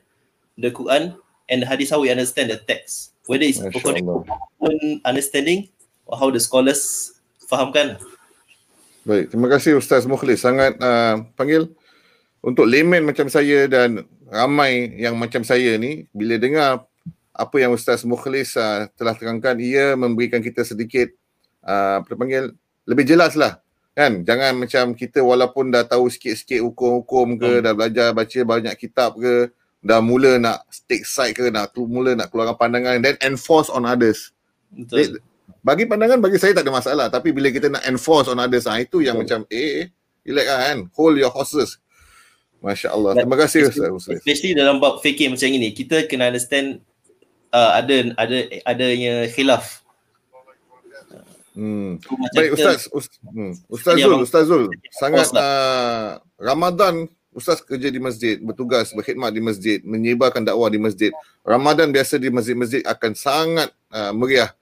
the Quran and the hadith how we understand the text. Whether it's Masya according to Allah. our own understanding or how the scholars fahamkan. Baik, terima kasih Ustaz Mukhlis. Sangat uh, panggil untuk layman macam saya dan ramai yang macam saya ni bila dengar apa yang Ustaz Mukhlis uh, telah terangkan ia memberikan kita sedikit uh, apa panggil lebih jelas lah kan jangan macam kita walaupun dah tahu sikit-sikit hukum-hukum ke Hmm. dah belajar baca banyak kitab ke dah mula nak take side ke nak mula nak keluarkan pandangan then enforce on others Betul. bagi pandangan bagi saya tak ada masalah tapi bila kita nak enforce on others ah itu yang Betul. macam eh eh, relax lah kan hold your horses Masya Allah. But Terima kasih especially- Ustaz Muslim. Especially dalam bab fikir macam ini, kita kena understand uh, ada ada adanya khilaf. Hmm. So, Baik Ustaz, Ustaz, hmm. Ustaz Tadi Zul, abang- Ustaz Zul. Sangat uh, Ramadan Ustaz kerja di masjid, bertugas, berkhidmat di masjid, menyebarkan dakwah di masjid. Ramadan biasa di masjid-masjid akan sangat uh, meriah.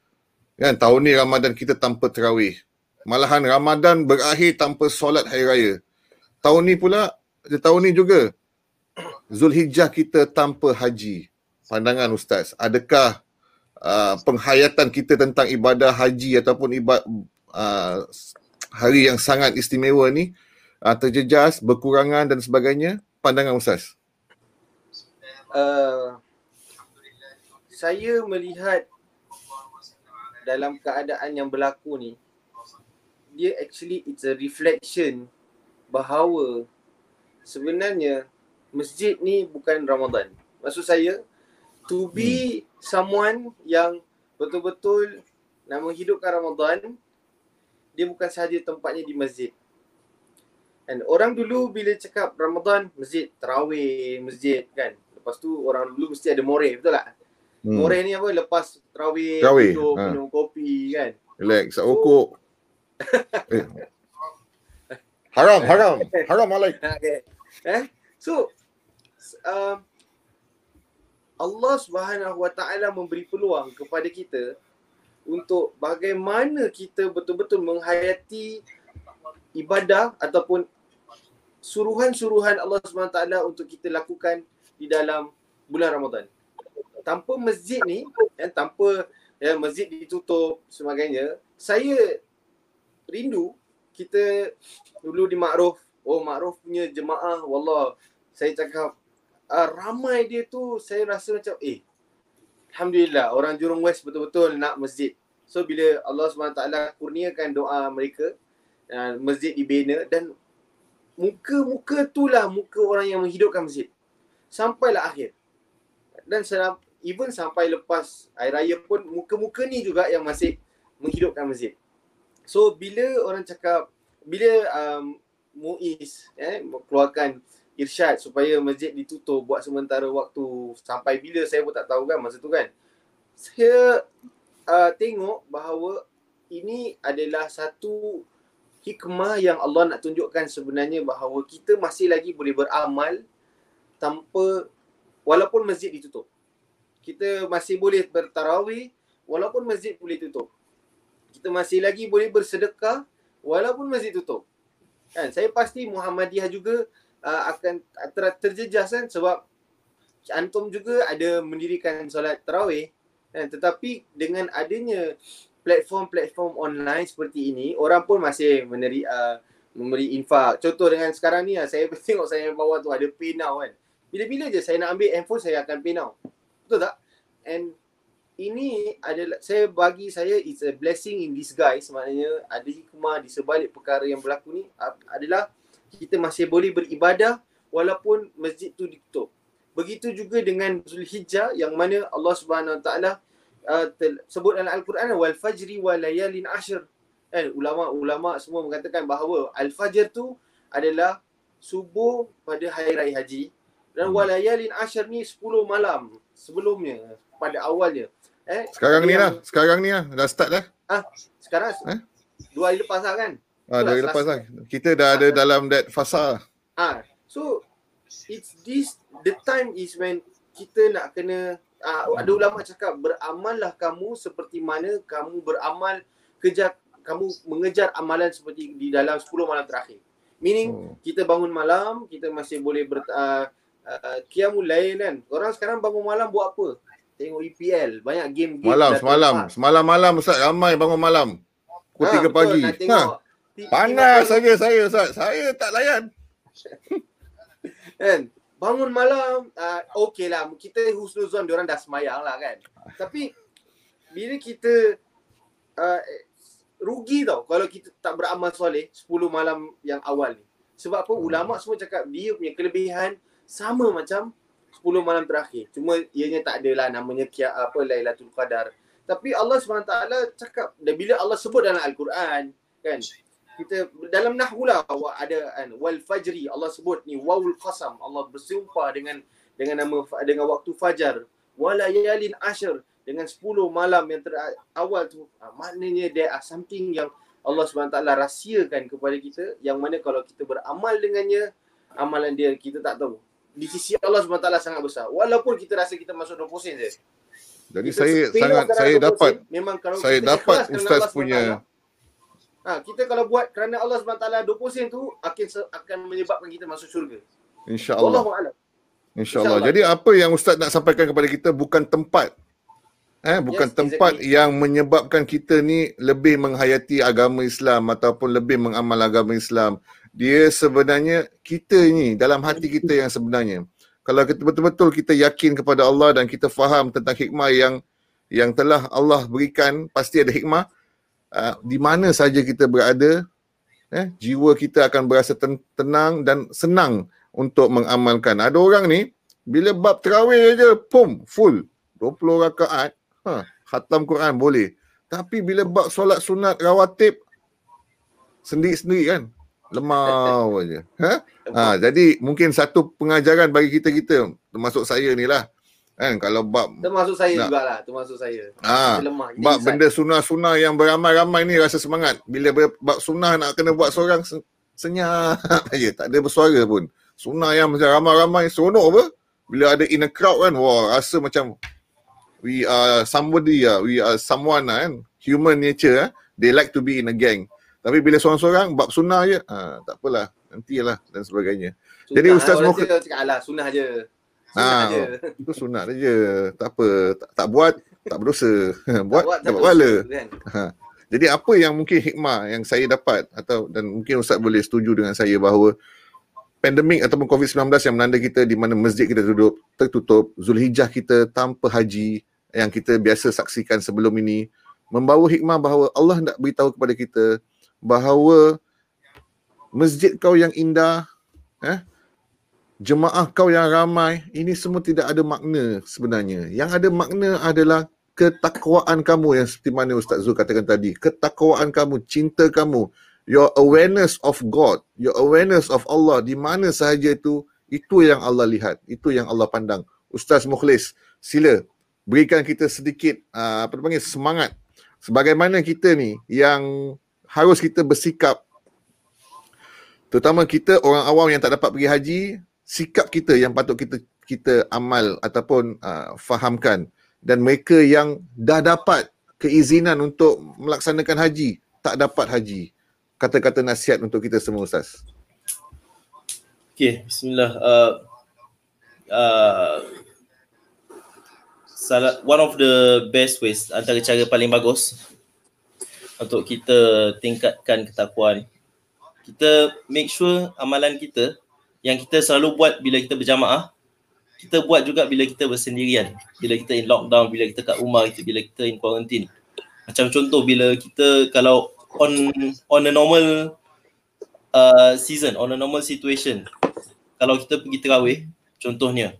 Kan tahun ni Ramadan kita tanpa tarawih. Malahan Ramadan berakhir tanpa solat hari raya. Tahun ni pula, tahun ni juga Zulhijjah kita tanpa haji. Pandangan Ustaz, adakah uh, penghayatan kita tentang ibadah haji ataupun ibadah uh, hari yang sangat istimewa ni uh, terjejas, berkurangan dan sebagainya? Pandangan Ustaz. uh, saya melihat dalam keadaan yang berlaku ni dia actually it's a reflection bahawa sebenarnya masjid ni bukan Ramadan. Maksud saya to be someone yang betul-betul nak menghidupkan Ramadan dia bukan sahaja tempatnya di masjid. And orang dulu bila cakap Ramadan, masjid tarawih, masjid kan. Lepas tu orang dulu mesti ada moreh, betul tak? Hmm. Moreh ni apa? Lepas tarawih, Tarawih, duduk, ha. minum kopi kan. Relax, tak rokok. eh. Haram, haram. Haram alaik. Okay. Eh? So uh, Allah Subhanahu Wa Taala memberi peluang kepada kita untuk bagaimana kita betul-betul menghayati ibadah ataupun suruhan-suruhan Allah Subhanahu Taala untuk kita lakukan di dalam bulan Ramadan. Tanpa masjid ni, ya, tanpa ya, masjid ditutup sebagainya, saya rindu kita dulu di Ma'ruf, oh Ma'ruf punya jemaah, wallah saya cakap uh, ramai dia tu saya rasa macam eh Alhamdulillah orang Jurong West betul-betul nak masjid. So bila Allah SWT kurniakan doa mereka uh, masjid dibina dan muka-muka itulah muka orang yang menghidupkan masjid. Sampailah akhir. Dan seram, even sampai lepas air raya pun muka-muka ni juga yang masih menghidupkan masjid. So bila orang cakap bila um, Muiz eh keluarkan irsyad supaya masjid ditutup buat sementara waktu sampai bila saya pun tak tahu kan masa tu kan. Saya uh, tengok bahawa ini adalah satu hikmah yang Allah nak tunjukkan sebenarnya bahawa kita masih lagi boleh beramal tanpa walaupun masjid ditutup. Kita masih boleh bertarawih walaupun masjid boleh tutup. Kita masih lagi boleh bersedekah walaupun masjid tutup. Kan saya pasti Muhammadiyah juga uh, akan ter- terjejas kan sebab antum juga ada mendirikan solat tarawih kan tetapi dengan adanya platform-platform online seperti ini orang pun masih meneri uh, memberi infak. Contoh dengan sekarang ni lah, saya tengok saya bawah tu ada pay kan. Bila-bila je saya nak ambil handphone saya akan now. Betul tak? And ini adalah saya bagi saya it's a blessing in disguise maknanya ada hikmah di sebalik perkara yang berlaku ni adalah kita masih boleh beribadah walaupun masjid tu ditutup. Begitu juga dengan Zulhijjah yang mana Allah Subhanahu Wa Taala uh, sebut dalam Al-Quran wal fajri wa layalin ashr. Kan ulama-ulama semua mengatakan bahawa al-fajr tu adalah subuh pada hari raya haji dan Hmm. walayalin ashr ni 10 malam sebelumnya pada awalnya. Eh Sekarang ni lah, sekarang ni lah. Dah start dah. Sekarang Eh? dua hari lepas lah kan. Ah, dari selasa. lepas lah. Kita dah ada dalam that fasa. Ah, so it's this the time is when kita nak kena uh, ada ulama cakap beramallah kamu seperti mana kamu beramal kejar kamu mengejar amalan seperti di dalam 10 malam terakhir. Meaning Oh. kita bangun malam, kita masih boleh ber uh, uh, qiyamul lail kan. Orang sekarang bangun malam buat apa? Tengok EPL, banyak game-game Malam, dah semalam. terlepas. Semalam-malam Ustaz ramai bangun malam. Pukul Ha, 3 betul, pagi. Ha. Panas saja saya Ustaz. Saya tak layan. kan bangun malam uh, okey lah kita husnuzon orang dah semayang lah kan tapi bila kita uh, rugi tau kalau kita tak beramal soleh 10 malam yang awal ni sebab apa ulama semua cakap dia punya kelebihan sama macam 10 malam terakhir. Cuma ianya tak adalah namanya kia apa Lailatul Qadar. Tapi Allah SWT cakap dan bila Allah sebut dalam al-Quran kan kita dalam nahwu lah ada kan wal fajri Allah sebut ni wawul qasam Allah bersumpah dengan dengan nama dengan waktu fajar. Walayalin ashr dengan 10 malam yang ter, awal tu. Ah, maknanya there are something yang Allah SWT rahsiakan kepada kita yang mana kalau kita beramal dengannya amalan dia kita tak tahu di sisi Allah SWT sangat besar walaupun kita rasa kita masuk 20 sen je Jadi Kita saya sangat saya 20 dapat sen, memang kalau saya kita dapat Ustaz Allah punya Ha, kita kalau buat kerana Allah SWT 20 sen tu akan akan menyebabkan kita masuk syurga. insya-Allah. Wallahu. InsyaAllah. InsyaAllah. Jadi apa yang Ustaz nak sampaikan kepada kita bukan tempat. Eh, bukan Yes, tempat exactly. yang menyebabkan kita ni lebih menghayati agama Islam ataupun lebih mengamal agama Islam. Dia sebenarnya kita ni dalam hati kita yang sebenarnya. Kalau kita betul-betul kita yakin kepada Allah dan kita faham tentang hikmah yang yang telah Allah berikan, pasti ada hikmah. Uh, di mana saja kita berada, eh, jiwa kita akan berasa ten- tenang dan senang untuk mengamalkan. Ada orang ni bila bab terawih aja pum full 20 rakaat ha khatam Quran boleh. Tapi bila bab solat sunat rawatib sendiri-sendiri kan lemau aja. Ha? ha jadi mungkin satu pengajaran bagi kita-kita termasuk saya ni lah. Kan kalau bab Termasuk saya Nak. jugalah, termasuk saya. ha Kita lemah. Bab insan. benda sunnah-sunnah yang beramai-ramai ni rasa semangat. Bila bab sunnah nak kena buat seorang se- senyap aja, tak ada bersuara pun. Sunnah yang macam ramai-ramai seronok apa? Bila ada in a crowd kan, wah rasa macam we are somebody ah, we are someone ah, kan. Human nature ah. They like to be in a gang. Tapi bila seorang-seorang bab sunnah je, ah, tak apalah, nantilah dan sebagainya. Sunnah, jadi Ustaz Mokh- cakap, alah sunnah je. Sunnah Ah, je. Itu sunat je. Tak apa, tak, tak buat tak berdosa. buat Tak dapat tak pahala. Kan? Jadi apa yang mungkin hikmah yang saya dapat atau dan mungkin Ustaz boleh setuju dengan saya bahawa pandemik ataupun COVID-19 yang melanda kita di mana masjid kita tutup, tertutup, Zulhijjah kita tanpa haji yang kita biasa saksikan sebelum ini membawa hikmah bahawa Allah nak beritahu kepada kita bahawa masjid kau yang indah, eh, jemaah kau yang ramai, ini semua tidak ada makna sebenarnya. Yang ada makna adalah ketakwaan kamu yang seperti mana Ustaz Zul katakan tadi. Ketakwaan kamu, cinta kamu, your awareness of God, your awareness of Allah di mana sahaja itu, itu yang Allah lihat, itu yang Allah pandang. Ustaz Mukhlis, sila berikan kita sedikit uh, apa dipanggil semangat sebagaimana kita ni yang harus kita bersikap. Terutama kita orang awam yang tak dapat pergi haji sikap kita yang patut kita kita amal ataupun uh, fahamkan. Dan mereka yang dah dapat keizinan untuk melaksanakan haji tak dapat haji. Kata-kata nasihat untuk kita semua Ustaz. Okay, bismillah. Uh, uh, salah, one of the best ways, antara cara paling bagus untuk kita tingkatkan ketakwaan. Kita make sure amalan kita yang kita selalu buat bila kita berjamaah, kita buat juga bila kita bersendirian. Bila kita in lockdown, bila kita kat rumah, kita, bila kita in quarantine. Macam contoh bila kita kalau on on a normal uh, season, on a normal situation, kalau kita pergi terawih contohnya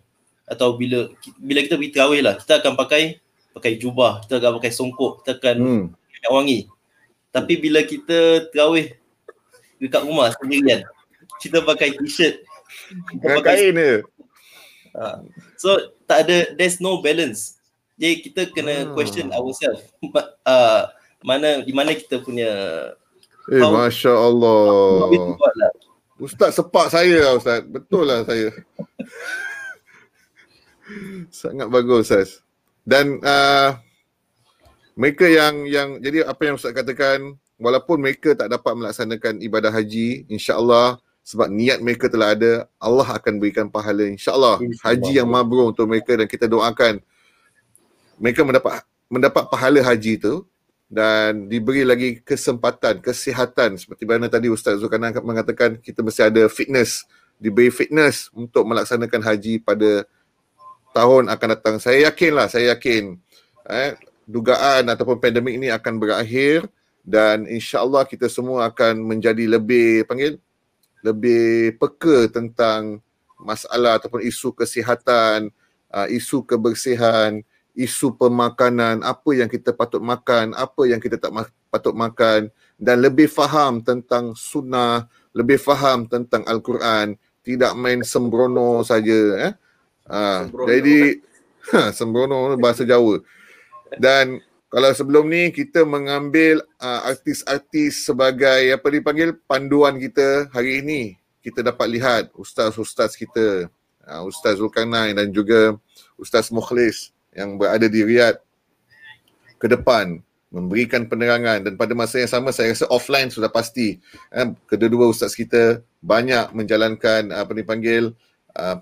atau bila bila kita pergi terawih lah kita akan pakai pakai jubah kita akan pakai songkok kita akan hmm. wangi tapi bila kita terawih dekat rumah sendirian kita pakai t-shirt kita dengan pakai kain je Ha. So tak ada there's no balance. Jadi kita kena Hmm. question ourselves. Uh, mana di mana kita punya eh How- Masya Allah lah. Ustaz sepak saya lah Ustaz. Betul lah saya. Sangat bagus Ustaz. Dan uh, mereka yang yang jadi apa yang Ustaz katakan walaupun mereka tak dapat melaksanakan ibadah haji insya-Allah sebab niat mereka telah ada Allah akan berikan pahala insya-Allah haji yang mabrur untuk mereka dan kita doakan. Mereka mendapat mendapat pahala haji itu dan diberi lagi kesempatan, kesihatan. Seperti mana tadi Ustaz Zulkarnain mengatakan kita mesti ada fitness, diberi fitness untuk melaksanakan haji pada tahun akan datang. Saya yakinlah, saya yakin eh, dugaan ataupun pandemik ini akan berakhir dan insya-Allah kita semua akan menjadi lebih panggil lebih peka tentang masalah ataupun isu kesihatan, uh, isu kebersihan, isu pemakanan, apa yang kita patut makan, apa yang kita tak ma- patut makan dan lebih faham tentang sunnah, lebih faham tentang Al-Quran, tidak main sembrono saja eh. Ha, jadi ha, sembrono bahasa Jawa. Dan kalau sebelum ni kita mengambil uh, artis-artis sebagai apa dipanggil panduan kita hari ini, kita dapat lihat ustaz-ustaz kita, uh, Ustaz Zulkarnain dan juga Ustaz Mukhlis yang berada di Riyadh ke depan memberikan penerangan. Dan pada masa yang sama saya rasa offline sudah pasti eh, kedua-dua ustaz kita banyak menjalankan apa dipanggil uh,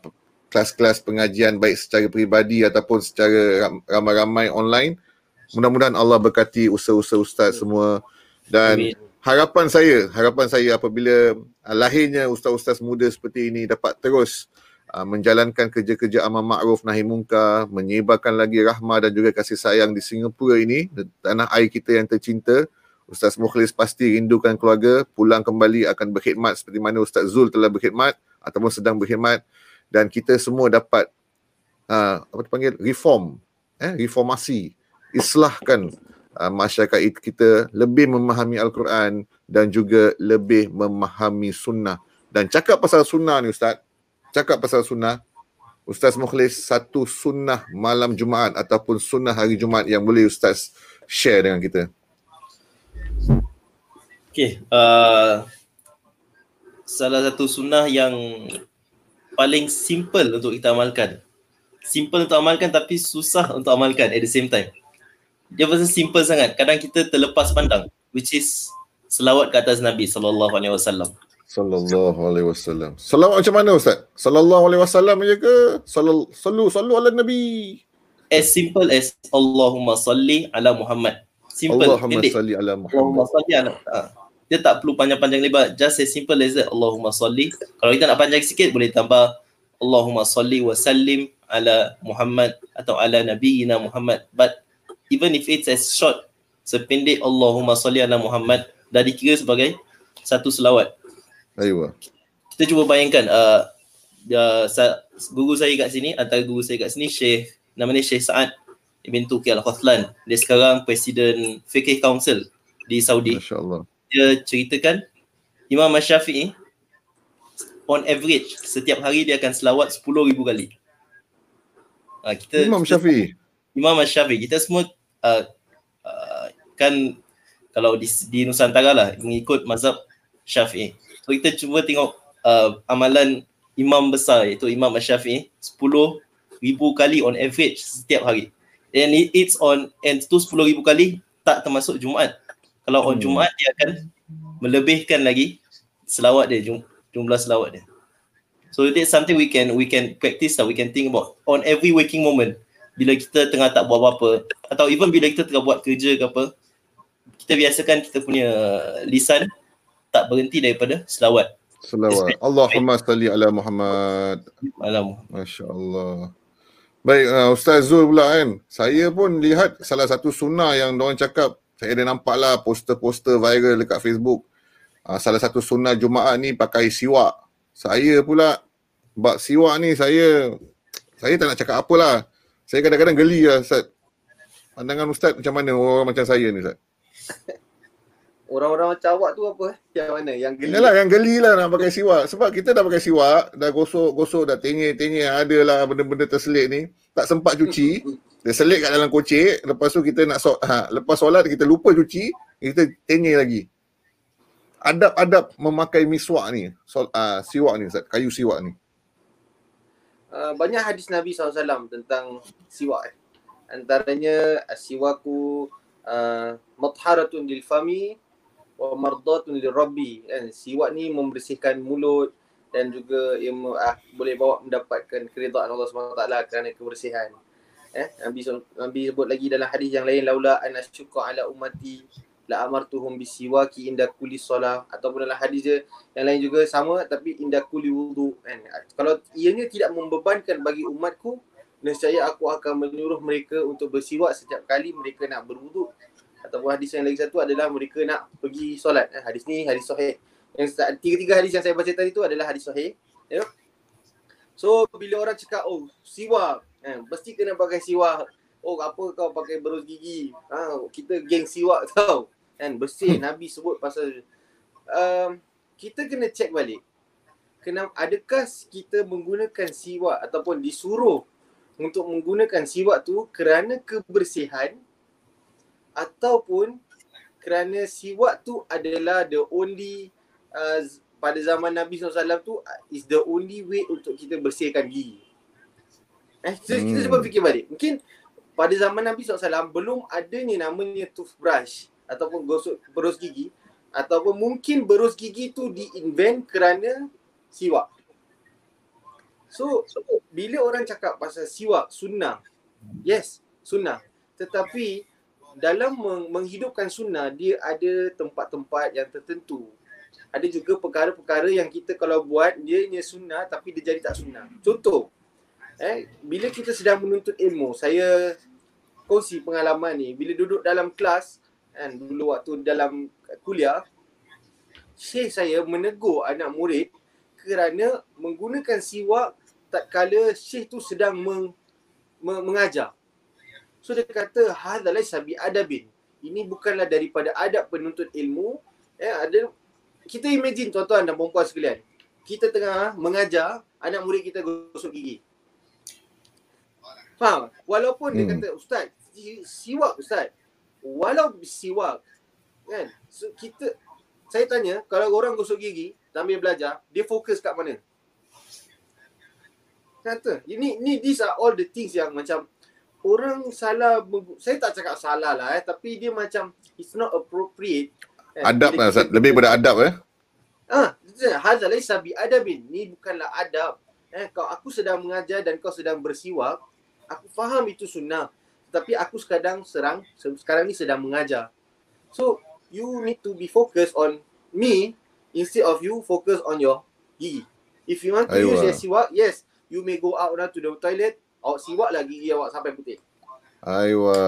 kelas-kelas pengajian baik secara peribadi ataupun secara ramai-ramai online mudah-mudahan Allah berkati usaha-usaha ustaz semua dan harapan saya harapan saya apabila uh, lahirnya ustaz-ustaz muda seperti ini dapat terus Uh, menjalankan kerja-kerja amal ma'ruf nahi munkar, menyebarkan lagi rahmah dan juga kasih sayang di Singapura ini, tanah air kita yang tercinta. Ustaz Mukhlis pasti rindukan keluarga, pulang kembali akan berkhidmat seperti mana Ustaz Zul telah berkhidmat ataupun sedang berkhidmat dan kita semua dapat uh, apa dipanggil reform, eh reformasi, islahkan uh, masyarakat kita lebih memahami Al-Quran dan juga lebih memahami sunnah. Dan cakap pasal sunnah ni Ustaz, cakap pasal sunnah, Ustaz Mukhlis satu sunnah malam Jumaat ataupun sunnah hari Jumaat yang boleh Ustaz share dengan kita. Okay, uh, salah satu sunnah yang paling simple untuk kita amalkan. Simple untuk amalkan tapi susah untuk amalkan at the same time. Dia pasal simple sangat. Kadang kita terlepas pandang which is selawat ke atas Nabi sallallahu alaihi wasallam. Sallallahu alaihi wasallam. Salawat macam mana Ustaz? Sallallahu alaihi wasallam aja ke? Sallu sallu sallu ala Nabi. As simple as Allahumma salli ala Muhammad. Simple. Allahumma salli ala Muhammad. Allahumma salli ala ha. Dia tak perlu panjang-panjang lebar. Just as simple as that. Allahumma salli. Kalau kita nak panjang sikit boleh tambah Allahumma salli wa sallim ala Muhammad atau ala Nabiina Muhammad. But even if it's as short sependek Allahumma salli ala Muhammad dah dikira sebagai satu selawat. Ayuh. Kita cuba bayangkan uh, uh, guru saya kat sini antara guru saya kat sini Syekh namanya Syekh Saad Ibn Tuki Al-Khoslan. Dia sekarang Presiden Fiqh Council di Saudi. Masya-Allah. Dia ceritakan Imam Syafi'i on average setiap hari dia akan selawat 10,000 kali. Uh, kita Imam Syafi'i. Imam Syafi'i. Kita semua uh, uh, kan kalau di, di Nusantara lah mengikut mazhab Syafi'i. So kita cuba tengok uh, amalan imam besar iaitu Imam Syafi'i 10 ribu kali on average setiap hari. And it, it's on and tu 10 ribu kali tak termasuk Jumaat. Kalau on hmm. Jumaat dia akan melebihkan lagi selawat dia jum, jumlah selawat dia. So that's something we can we can practice lah. We can think about on every waking moment bila kita tengah tak buat apa-apa atau even bila kita tengah buat kerja ke apa kita biasakan kita punya lisan tak berhenti daripada selawat. Selawat. Allahumma salli ala Muhammad. Alam. Masya Allah. Baik, uh, Ustaz Zul pula kan. Saya pun lihat salah satu sunnah yang orang cakap, saya ada nampak lah poster-poster viral dekat Facebook. Uh, salah satu sunnah Jumaat ni pakai siwak. Saya pula, bak siwak ni saya, saya tak nak cakap apa lah. Saya kadang-kadang geli lah Ustaz. Pandangan Ustaz macam mana orang macam saya ni Ustaz? orang-orang macam awak tu apa? Yang mana? Yang geli? Yalah, yang geli lah nak pakai siwak. Sebab kita dah pakai siwak, dah gosok-gosok, dah tenyir-tenyir, ada lah benda-benda terselit ni. Tak sempat cuci. Dia selit kat dalam kocik. Lepas tu kita nak so ha, lepas solat kita lupa cuci, kita tenyir lagi. adab-adab memakai miswak ni, so, uh, siwak ni kayu siwak ni? Uh, banyak hadis Nabi SAW tentang siwak. Eh. Antaranya siwaku uh, matharatun lil fami wa mardatun lil rabbi. Kan? Siwak ni membersihkan mulut dan juga ia uh, boleh bawa mendapatkan keridhaan Allah SWT kerana kebersihan. Eh, Nabi Nabi sebut lagi dalam hadis yang lain laula an asyqa ala ummati la amartuhum bisiwaki inda kulli solah ataupun dalam hadis dia yang lain juga sama tapi inda kulli wudu. Kan? Kalau ianya tidak membebankan bagi umatku nescaya aku akan menyuruh mereka untuk bersiwak setiap kali mereka nak berwuduk ataupun hadis yang lagi satu adalah mereka nak pergi solat. Eh, hadis ni hadis sahih. Yang tiga-tiga hadis yang saya baca tadi tu adalah hadis sahih. Ya. So bila orang cakap oh siwak Kan? Mesti kena pakai siwak. Oh apa kau pakai berus gigi? Ha, kita geng siwak tau. Kan? Bersih Nabi sebut pasal um, kita kena check balik. Kenapa adakah kita menggunakan siwak ataupun disuruh untuk menggunakan siwak tu kerana kebersihan ataupun kerana siwak tu adalah the only uh, pada zaman Nabi SAW tu is the only way untuk kita bersihkan gigi. Eh, kita, hmm. kita cuba fikir balik. Mungkin pada zaman Nabi SAW belum adanya namanya toothbrush ataupun gosok berus gigi ataupun mungkin berus gigi tu di-invent kerana siwak. So, bila orang cakap pasal siwak, sunnah. Yes, sunnah. Tetapi dalam menghidupkan sunnah, dia ada tempat-tempat yang tertentu. Ada juga perkara-perkara yang kita kalau buat, dia sunnah tapi dia jadi tak sunnah. Contoh, eh bila kita sedang menuntut ilmu saya kongsi pengalaman ni. Bila duduk dalam kelas kan dulu waktu dalam kuliah syekh saya menegur anak murid kerana menggunakan siwak tak kala syekh tu sedang meng, meng, mengajar. So dia kata hadzal sabi adabin ini bukanlah daripada adab penuntut ilmu. Eh ada kita imagine tuan-tuan dan puan-puan sekalian. Kita tengah mengajar anak murid kita gosok gigi Faham? Walaupun hmm. dia kata ustaz siwak ustaz. Walau siwak kan. So kita saya tanya kalau orang gosok gigi sambil belajar, dia fokus kat mana? Kata, ini ni these are all the things yang macam orang salah saya tak cakap salah lah eh tapi dia macam it's not appropriate. Kan? Adab lah Ustaz. Lebih pada adab eh. Ah, hadza laisa bi adabin. Ni bukanlah adab. Eh, kau aku sedang mengajar dan kau sedang bersiwak, aku faham itu sunnah tapi aku sekarang serang sekarang ni sedang mengajar so you need to be focused on me instead of you focus on your gigi if you want to Ayuh. use your siwak yes you may go out now to the toilet awak siwak lah gigi awak sampai putih Aywa.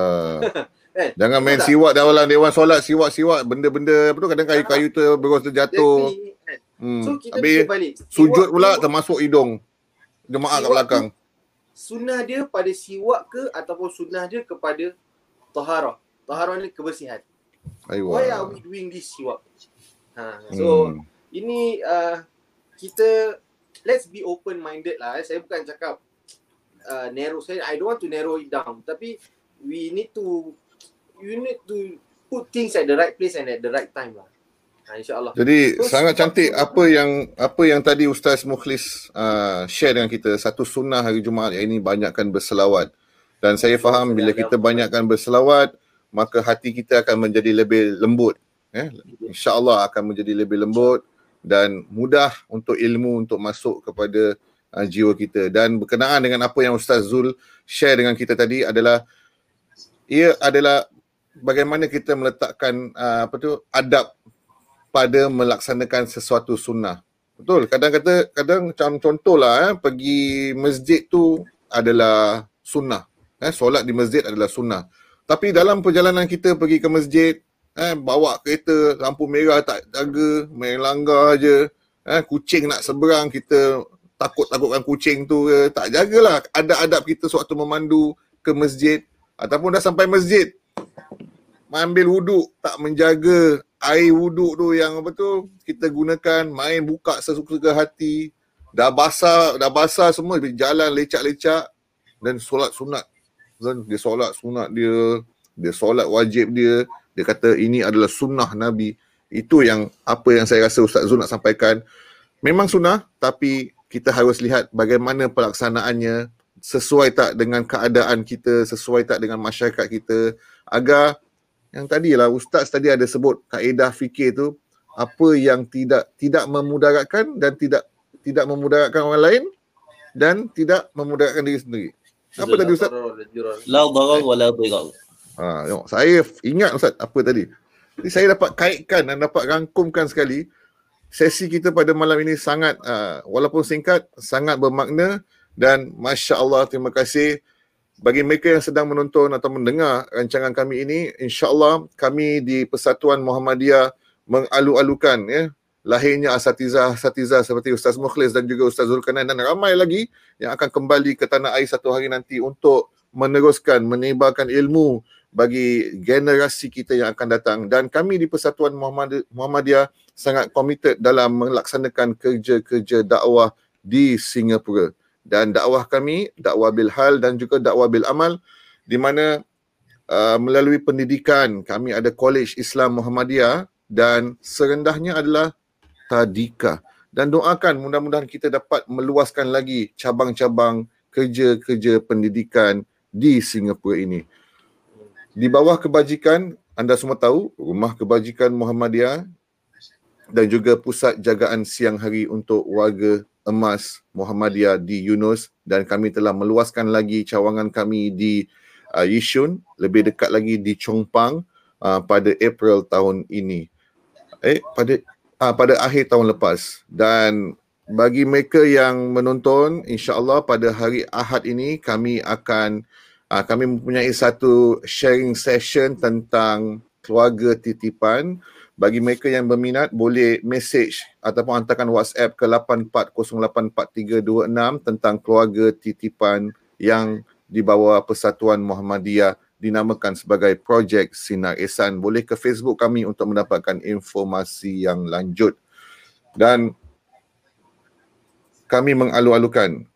eh, Jangan main tak? siwak dalam dewan solat siwak-siwak benda-benda apa tu kadang kayu-kayu tu berus terjatuh. Hmm. So kita Habis balik. Sujud pula termasuk hidung. Jemaah kat belakang. Tu, sunnah dia pada siwak ke ataupun sunnah dia kepada taharah. Taharah ni kebersihan. Aywa. Why are we doing this siwak? Ha, so hmm. ini uh, kita let's be open minded lah. Saya bukan cakap uh, narrow saya I don't want to narrow it down tapi we need to you need to put things at the right place and at the right time lah. Ha, InsyaAllah. Jadi so, sangat cantik apa yang apa yang tadi Ustaz Mukhlis uh, share dengan kita. Satu sunnah hari Jumaat yang ini banyakkan berselawat. Dan saya faham bila kita banyakkan berselawat, maka hati kita akan menjadi lebih lembut. Eh? InsyaAllah akan menjadi lebih lembut dan mudah untuk ilmu untuk masuk kepada uh, jiwa kita. Dan berkenaan dengan apa yang Ustaz Zul share dengan kita tadi adalah ia adalah bagaimana kita meletakkan uh, apa tu adab pada melaksanakan sesuatu sunnah. Betul. Kadang kata kadang macam contohlah eh pergi masjid tu adalah sunnah. Eh solat di masjid adalah sunnah. Tapi dalam perjalanan kita pergi ke masjid eh bawa kereta lampu merah tak jaga, main langgar aje. Eh kucing nak seberang kita takut-takutkan kucing tu ke, tak jagalah adab-adab kita sewaktu memandu ke masjid ataupun dah sampai masjid ambil wuduk tak menjaga air wuduk tu yang apa tu kita gunakan main buka sesuka hati. Dah basah dah basah semua jalan lecak-lecak dan solat sunat. Dan dia solat sunat dia dia solat wajib dia. Dia kata ini adalah sunnah nabi. Itu yang apa yang saya rasa Ustaz Zul nak sampaikan. Memang sunnah tapi kita harus lihat bagaimana pelaksanaannya. Sesuai tak dengan keadaan kita, sesuai tak dengan masyarakat kita. Agar yang tadi lah ustaz tadi ada sebut kaedah fikir tu apa yang tidak tidak memudaratkan dan tidak tidak memudaratkan orang lain dan tidak memudaratkan diri sendiri. Apa tadi ustaz? La darar wa la dirar. Ha, tengok, saya ingat ustaz apa tadi. Jadi saya dapat kaitkan dan dapat rangkumkan sekali sesi kita pada malam ini sangat uh, walaupun singkat sangat bermakna dan masya-Allah terima kasih bagi mereka yang sedang menonton atau mendengar rancangan kami ini, insya-Allah kami di Persatuan Muhammadiyah mengalu-alukan ya. Lahirnya asatizah-asatizah seperti Ustaz Mukhlis dan juga Ustaz Zulkarnain. Dan ramai lagi yang akan kembali ke tanah air satu hari nanti untuk meneruskan, menebarkan ilmu bagi generasi kita yang akan datang. Dan kami di Persatuan Muhammadiyah sangat komited dalam melaksanakan kerja-kerja dakwah di Singapura dan dakwah kami dakwah bil hal dan juga dakwah bil amal di mana uh, melalui pendidikan kami ada College Islam Muhammadiyah dan serendahnya adalah tadika dan doakan mudah-mudahan kita dapat meluaskan lagi cabang-cabang kerja-kerja pendidikan di Singapura ini. Di bawah kebajikan anda semua tahu Rumah Kebajikan Muhammadiyah dan juga Pusat Jagaan Siang Hari untuk Warga emas Muhammadiyah di Yunus dan kami telah meluaskan lagi cawangan kami di uh, Yishun lebih dekat lagi di Chongpang uh, pada April tahun ini. Eh pada uh, pada akhir tahun lepas. Dan bagi mereka yang menonton insyaallah pada hari Ahad ini kami akan uh, kami mempunyai satu sharing session tentang keluarga titipan bagi mereka yang berminat boleh message ataupun hantarkan WhatsApp ke 84084326 tentang keluarga titipan yang di bawah Persatuan Muhammadiyah dinamakan sebagai Projek Sinar Ehsan. Boleh ke Facebook kami untuk mendapatkan informasi yang lanjut. Dan kami mengalu-alukan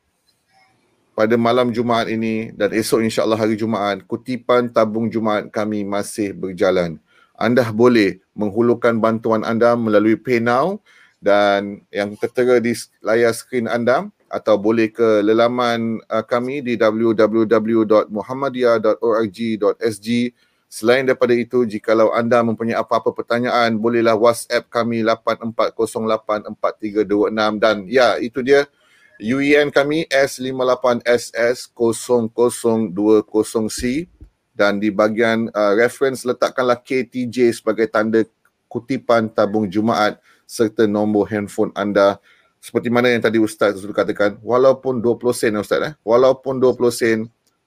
pada malam Jumaat ini dan esok insyaAllah hari Jumaat, kutipan tabung Jumaat kami masih berjalan anda boleh menghulurkan bantuan anda melalui PayNow dan yang tertera di layar skrin anda atau boleh ke lelaman uh, kami di www.muhammadiyah.org.sg Selain daripada itu, jikalau anda mempunyai apa-apa pertanyaan, bolehlah WhatsApp kami 84084326 dan ya, itu dia. UEN kami S58SS0020C dan di bahagian uh, reference letakkanlah KTJ sebagai tanda kutipan tabung Jumaat serta nombor handphone anda. Seperti mana yang tadi Ustaz sudah katakan walaupun 20 sen ya Ustaz eh? Walaupun 20 sen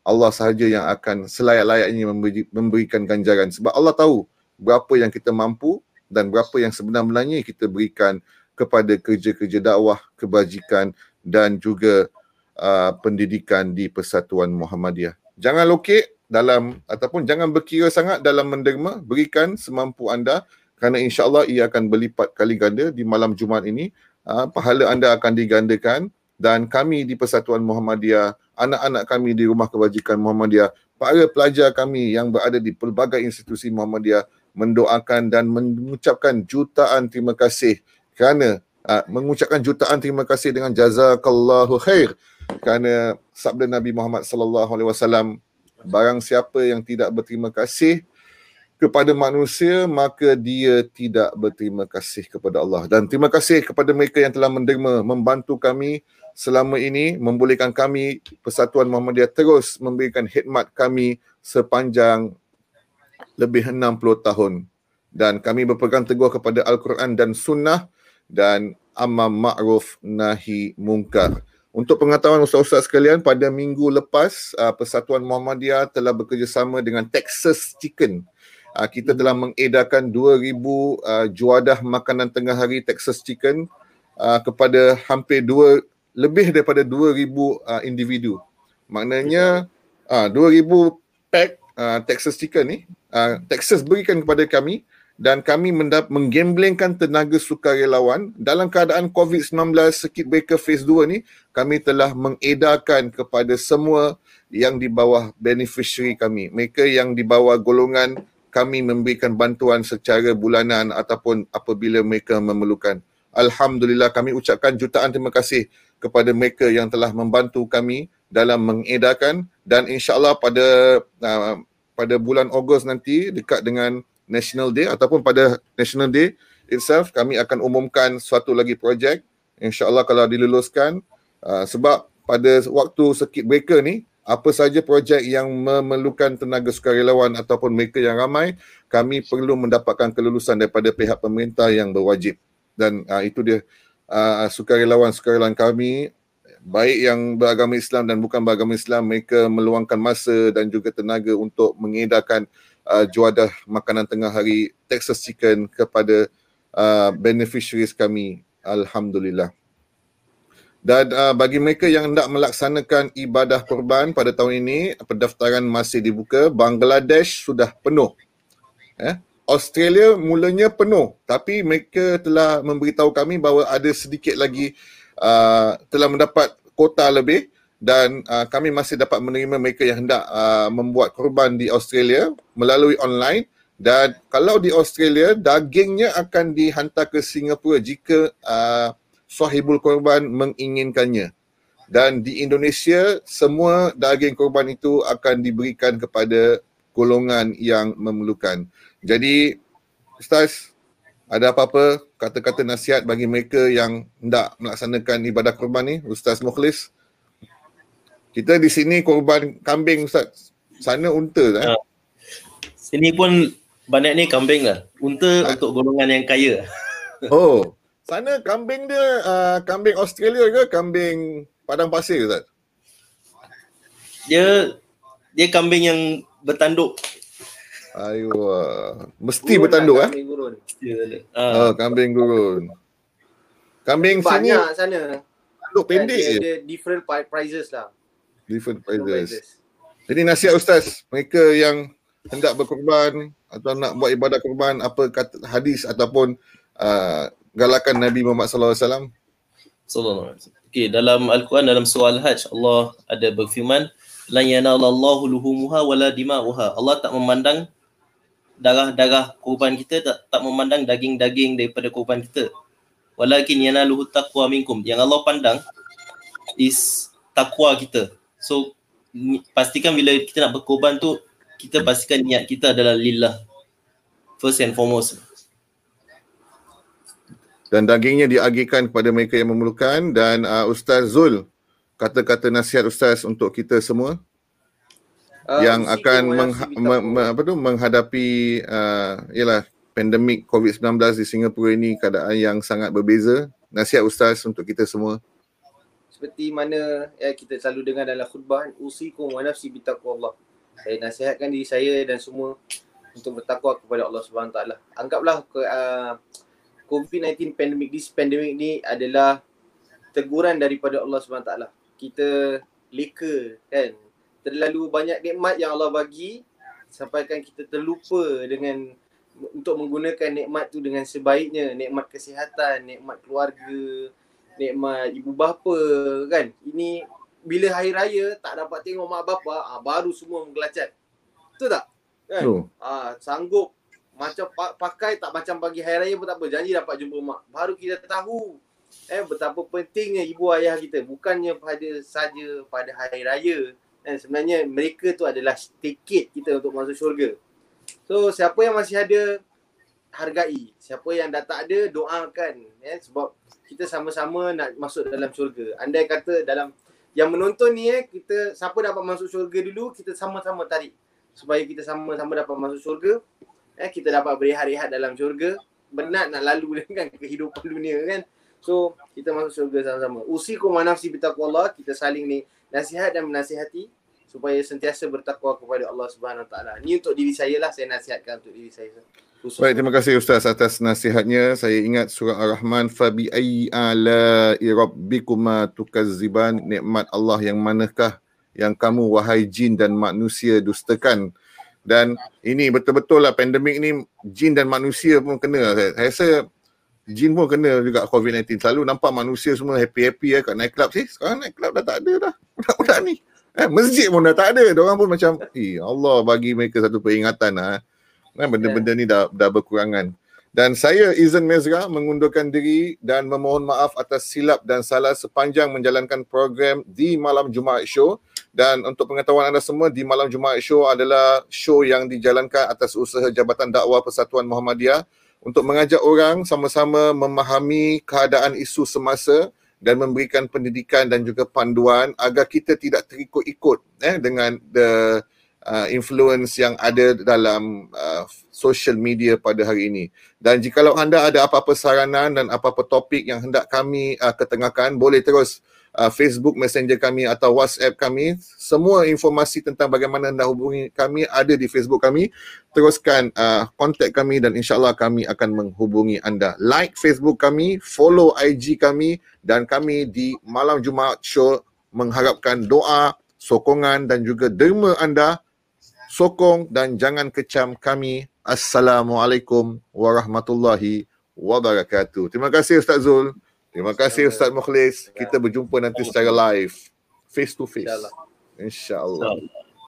Allah sahaja yang akan selayak-layaknya memberi, memberikan ganjaran. Sebab Allah tahu berapa yang kita mampu dan berapa yang sebenarnya kita berikan kepada kerja-kerja dakwah kebajikan dan juga uh, pendidikan di Persatuan Muhammadiyah. Jangan lokek dalam ataupun jangan berkira sangat dalam menderma berikan semampu anda kerana insyaallah ia akan berlipat kali ganda di malam Jumaat ini. Uh, pahala anda akan digandakan dan kami di Persatuan Muhammadiyah anak-anak kami di Rumah Kebajikan Muhammadiyah para pelajar kami yang berada di pelbagai institusi Muhammadiyah mendoakan dan mengucapkan jutaan terima kasih. Kerana uh, mengucapkan jutaan terima kasih dengan jazakallahu khair. Kerana sabda Nabi Muhammad sallallahu alaihi wasallam Barang siapa yang tidak berterima kasih kepada manusia, maka dia tidak berterima kasih kepada Allah. Dan terima kasih kepada mereka yang telah menderma, membantu kami selama ini, membolehkan kami, Persatuan Muhammadiyah terus memberikan khidmat kami sepanjang lebih 60 tahun. Dan kami berpegang teguh kepada Al-Quran dan Sunnah dan amam ma'ruf nahi mungkar. Untuk pengetahuan ustaz-ustaz sekalian, pada minggu lepas uh, Persatuan Muhammadiyah telah bekerjasama dengan Texas Chicken. Uh, kita telah mengedarkan 2000 uh, juadah makanan tengah hari Texas Chicken uh, kepada hampir dua lebih daripada 2000 uh, individu. Maknanya uh, 2000 pack uh, Texas Chicken ni uh, Texas berikan kepada kami dan kami mendap- menggamblingkan tenaga sukarelawan. Dalam keadaan COVID-19 Circuit Breaker Phase 2 ni kami telah mengedarkan kepada semua yang di bawah beneficiary kami. Mereka yang di bawah golongan kami memberikan bantuan secara bulanan ataupun apabila mereka memerlukan. Alhamdulillah kami ucapkan jutaan terima kasih kepada mereka yang telah membantu kami dalam mengedarkan. Dan insyaallah pada uh, pada bulan Ogos nanti dekat dengan National Day ataupun pada National Day itself kami akan umumkan suatu lagi projek insyaallah kalau diluluskan uh, sebab pada waktu circuit breaker ni apa saja projek yang memerlukan tenaga sukarelawan ataupun mereka yang ramai, kami perlu mendapatkan kelulusan daripada pihak pemerintah yang berwajib. Dan uh, itu dia uh, sukarelawan-sukarelawan kami, baik yang beragama Islam dan bukan beragama Islam, mereka meluangkan masa dan juga tenaga untuk mengedarkan uh, juadah makanan tengah hari Texas Chicken kepada uh, beneficiaries kami. Alhamdulillah. Dan uh, bagi mereka yang hendak melaksanakan ibadah korban pada tahun ini, pendaftaran masih dibuka. Bangladesh sudah penuh. Eh? Australia mulanya penuh tapi mereka telah memberitahu kami bahawa ada sedikit lagi uh, telah mendapat kota lebih dan uh, kami masih dapat menerima mereka yang hendak uh, membuat korban di Australia melalui online dan kalau di Australia dagingnya akan dihantar ke Singapura jika uh, sahibul korban menginginkannya. Dan di Indonesia, semua daging korban itu akan diberikan kepada golongan yang memerlukan. Jadi, Ustaz, ada apa-apa kata-kata nasihat bagi mereka yang hendak melaksanakan ibadah korban ni? Ustaz Mukhlis. Kita di sini korban kambing, Ustaz. Sana unta? Eh? Sini pun banyak ni kambing lah. Unta ha? untuk golongan yang kaya. Oh, sana kambing dia uh, kambing Australia ke kambing padang pasir Ustaz? Dia dia kambing yang bertanduk. Ayo, mesti gurun bertanduk lah, Kambing gurun. Uh. Oh, kambing gurun. Kambing Banyak sini sana. Tanduk pendek dia, je. Dia different prices lah. Different prices. Jadi nasihat Ustaz, mereka yang hendak berkorban atau nak buat ibadah korban, apa kata hadis ataupun uh, galakan Nabi Muhammad sallallahu alaihi wasallam? Sallallahu alaihi wasallam. Okey, dalam Al-Quran dalam surah Al-Hajj Allah ada berfirman lan yanalallahu luhumuha wala dima'uha. Allah tak memandang darah-darah korban kita tak tak memandang daging-daging daripada korban kita. Walakin yanaluhu taqwa minkum. Yang Allah pandang is takwa kita. So pastikan bila kita nak berkorban tu kita pastikan niat kita adalah lillah. First and foremost. Dan dagingnya diagihkan kepada mereka yang memerlukan. Dan uh, Ustaz Zul kata-kata nasihat Ustaz untuk kita semua? Uh, yang akan mengha- me- me- apa tu? Menghadapi uh, ialah pandemik COVID-19 di Singapura ini keadaan yang sangat berbeza. Nasihat Ustaz untuk kita semua seperti mana ya kita selalu dengar dalam khutbah usikum wa nafsi bitaqwallah saya nasihatkan diri saya dan semua untuk bertakwa kepada Allah Subhanahu taala anggaplah uh, COVID-19 pandemic this pandemic ni adalah teguran daripada Allah SWT. Kita leka kan. Terlalu banyak nikmat yang Allah bagi sampaikan kita terlupa dengan untuk menggunakan nikmat tu dengan sebaiknya, nikmat kesihatan, nikmat keluarga, nikmat ibu bapa kan. Ini bila hari raya tak dapat tengok mak bapa, ah, baru semua menggelacat. Betul tak? Kan? Ah, sanggup macam pakai tak macam pagi hari raya pun tak apa janji dapat jumpa mak baru kita tahu eh betapa pentingnya ibu ayah kita bukannya pada saja pada hari raya dan sebenarnya mereka tu adalah tiket kita untuk masuk syurga so siapa yang masih ada hargai siapa yang dah tak ada doakan eh sebab kita sama-sama nak masuk dalam syurga. Andai kata dalam yang menonton ni eh kita siapa dapat masuk syurga dulu kita sama-sama tarik. Supaya kita sama-sama dapat masuk syurga eh, kita dapat berehat-rehat dalam syurga. Benar nak lalu dengan kehidupan dunia kan? So kita masuk syurga sama-sama. Usikum wa nafsi bitaqwallah kita saling ni nasihat dan menasihati supaya sentiasa bertakwa kepada Allah Subhanahu taala. Ni untuk diri saya lah saya nasihatkan untuk diri saya. Khusus. Baik, terima kasih Ustaz atas nasihatnya. Saya ingat surah Ar-Rahman fabi ayyi ala rabbikuma tukazziban nikmat Allah yang manakah yang kamu wahai jin dan manusia dustakan? Dan ini betul-betul lah pandemik ni jin dan manusia pun kena. Saya, saya rasa jin pun kena juga COVID-19 selalu nampak manusia semua happy-happy ya kat night club sih sekarang night club dah tak ada dah budak-budak ni eh, masjid pun dah tak ada orang pun macam eh Allah bagi mereka satu peringatan lah eh. Eh, benda-benda ni dah dah berkurangan. Dan saya Izan Mezra mengundurkan diri dan memohon maaf atas silap dan salah sepanjang menjalankan program di Malam Jumaat Show. Dan untuk pengetahuan anda semua, di Malam Jumaat Show adalah show yang dijalankan atas usaha Jabatan Dakwah Persatuan Muhammadiyah untuk mengajak orang sama-sama memahami keadaan isu semasa dan memberikan pendidikan dan juga panduan agar kita tidak terikut-ikut eh, dengan the uh, influence yang ada dalam uh, social media pada hari ini. Dan jikalau anda ada apa-apa saranan dan apa-apa topik yang hendak kami uh, ketengahkan, boleh terus uh, Facebook Messenger kami atau WhatsApp kami. Semua informasi tentang bagaimana anda hubungi kami ada di Facebook kami. Teruskan uh, kontak kami dan insyaAllah kami akan menghubungi anda. Like Facebook kami, follow IG kami dan kami di Malam Jumaat Show mengharapkan doa, sokongan dan juga derma anda sokong dan jangan kecam kami. Assalamualaikum warahmatullahi wabarakatuh. Terima kasih Ustaz Zul. Terima kasih Ustaz Mukhlis. Kita berjumpa nanti secara live. Face to face. InsyaAllah. InsyaAllah.